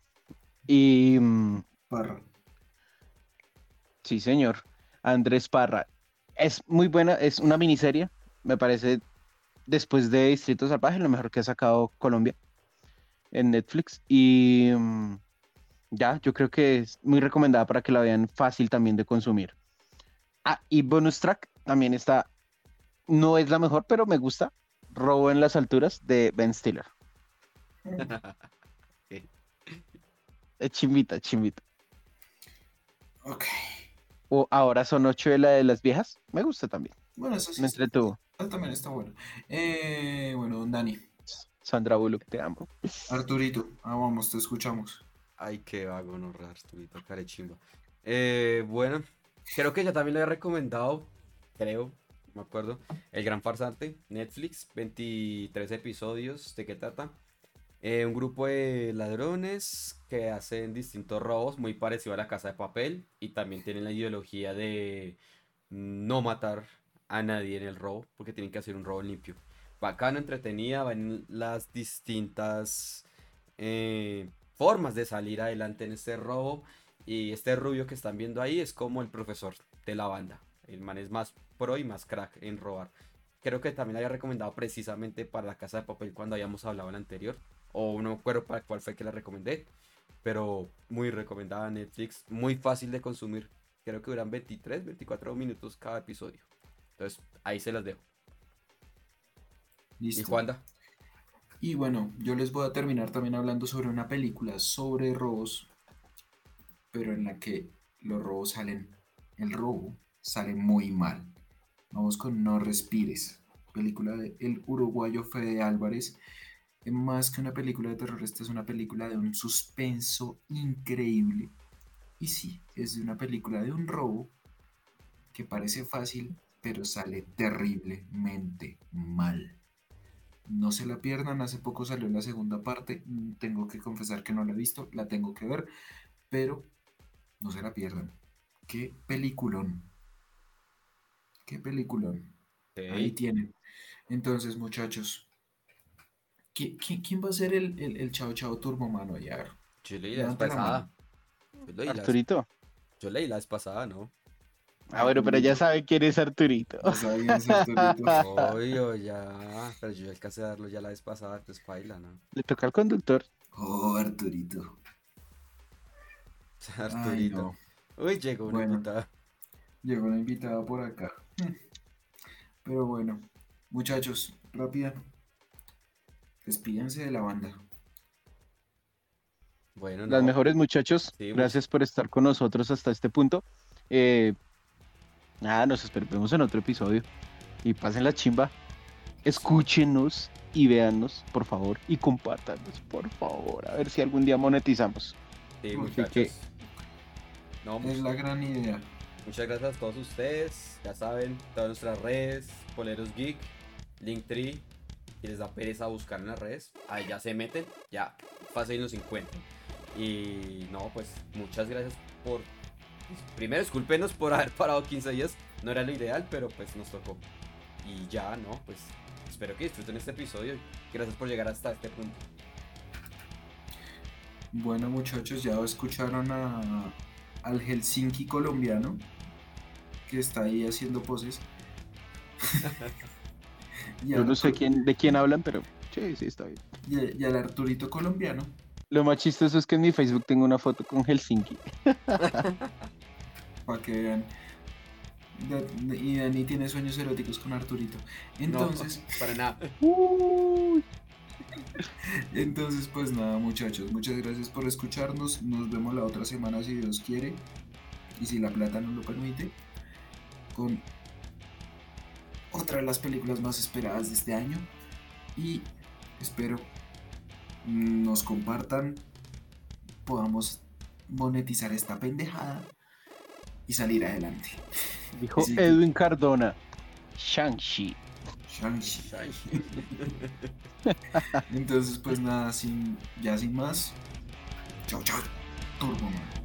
Y mm, Parra. Sí, señor. Andrés Parra. Es muy buena, es una miniserie, me parece, después de Distrito Salvaje, lo mejor que ha sacado Colombia en Netflix. Y mm, ya, yo creo que es muy recomendada para que la vean fácil también de consumir. Ah, y bonus track también está, no es la mejor, pero me gusta. Robo en las alturas de Ben Stiller. Es chimbita, chimbita. Ok. O ahora son ocho de la de las viejas. Me gusta también. Bueno, eso sí. Me está- entretuvo. eso también está bueno. Eh, bueno, don Dani. Sandra Bullock, te amo. Arturito. Ah, vamos, te escuchamos. Ay, qué vago, no Arturito, carechimba. Eh, bueno, creo que ya también le he recomendado, creo, me acuerdo, El Gran Farsante, Netflix, 23 episodios, ¿de qué trata? Eh, un grupo de ladrones que hacen distintos robos, muy parecido a la Casa de Papel, y también tienen la ideología de no matar a nadie en el robo, porque tienen que hacer un robo limpio. Bacano, entretenida, van las distintas eh, formas de salir adelante en este robo. Y este rubio que están viendo ahí es como el profesor de la banda. El man es más pro y más crack en robar. Creo que también había recomendado precisamente para la casa de papel cuando habíamos hablado en la anterior. O no me acuerdo para cuál fue que la recomendé. Pero muy recomendada en Netflix. Muy fácil de consumir. Creo que duran 23, 24 minutos cada episodio. Entonces ahí se las dejo. ¿Y Listo. Juanda? Y bueno, yo les voy a terminar también hablando sobre una película sobre robos, pero en la que los robos salen, el robo sale muy mal. Vamos con No Respires, película de el uruguayo Fede Álvarez. Más que una película de terror, esta es una película de un suspenso increíble. Y sí, es de una película de un robo que parece fácil, pero sale terriblemente mal. No se la pierdan, hace poco salió la segunda parte, mm, tengo que confesar que no la he visto, la tengo que ver, pero no se la pierdan. Qué peliculón. Qué peliculón. Ahí tienen. Entonces, muchachos, ¿quién, quién va a ser el, el, el Chao Chao Turbo Mano? Ya, Yo leí la vez pasada. Yo leí la, Arturito. yo leí la vez pasada, ¿no? Ah, bueno, pero ya sabe quién es Arturito. Ya sabían ser Arturito. Obvio, ya. Pero yo alcancé a darlo ya la vez pasada, entonces baila, ¿no? Le toca al conductor. Oh, Arturito. Ay, Arturito. no. Uy, llegó una Bueno. invitada. Llegó una invitada por acá. Pero bueno, muchachos, rápida. Despídense de la banda. Bueno, Las no. mejores muchachos, Sí, gracias por estar con nosotros hasta este punto. Eh, nada, nos esperemos en otro episodio. Y pasen la chimba. Escúchenos y véannos, por favor. Y compártanos, por favor. A ver si algún día monetizamos. Sí, muchachos. que- No, Es la gran idea. muchas gracias a todos ustedes. Ya saben, todas nuestras redes, Poleros Geek, Linktree. Si les da pereza buscar en las redes, ahí ya se meten, ya fácil nos encuentran. Y no, pues muchas gracias por. Primero, discúlpenos por haber parado 15 días. No era lo ideal, pero pues nos tocó. Y ya, no, pues espero que disfruten este episodio. Gracias por llegar hasta este punto. Bueno, muchachos, ya escucharon a, al Helsinki colombiano que está ahí haciendo poses. y, Yo no sé quién, de quién hablan, pero sí, sí, está bien. y, y al Arturito colombiano. Lo más chistoso es que en mi Facebook tengo una foto con Helsinki. Para que vean. Y Dani tiene sueños eróticos con Arturito. Entonces, No, para nada. Uy. entonces, pues nada, muchachos. Muchas gracias por escucharnos. Nos vemos la otra semana si Dios quiere. Y si la plata nos lo permite. Con otra de las películas más esperadas de este año. Y espero nos compartan. Podamos monetizar esta pendejada. Y salir adelante. Dijo Sí. Edwin Cardona. Shang-Chi. Shang-Chi. Entonces, pues nada, sin, ya sin más. Chao, chao. Turbo Man.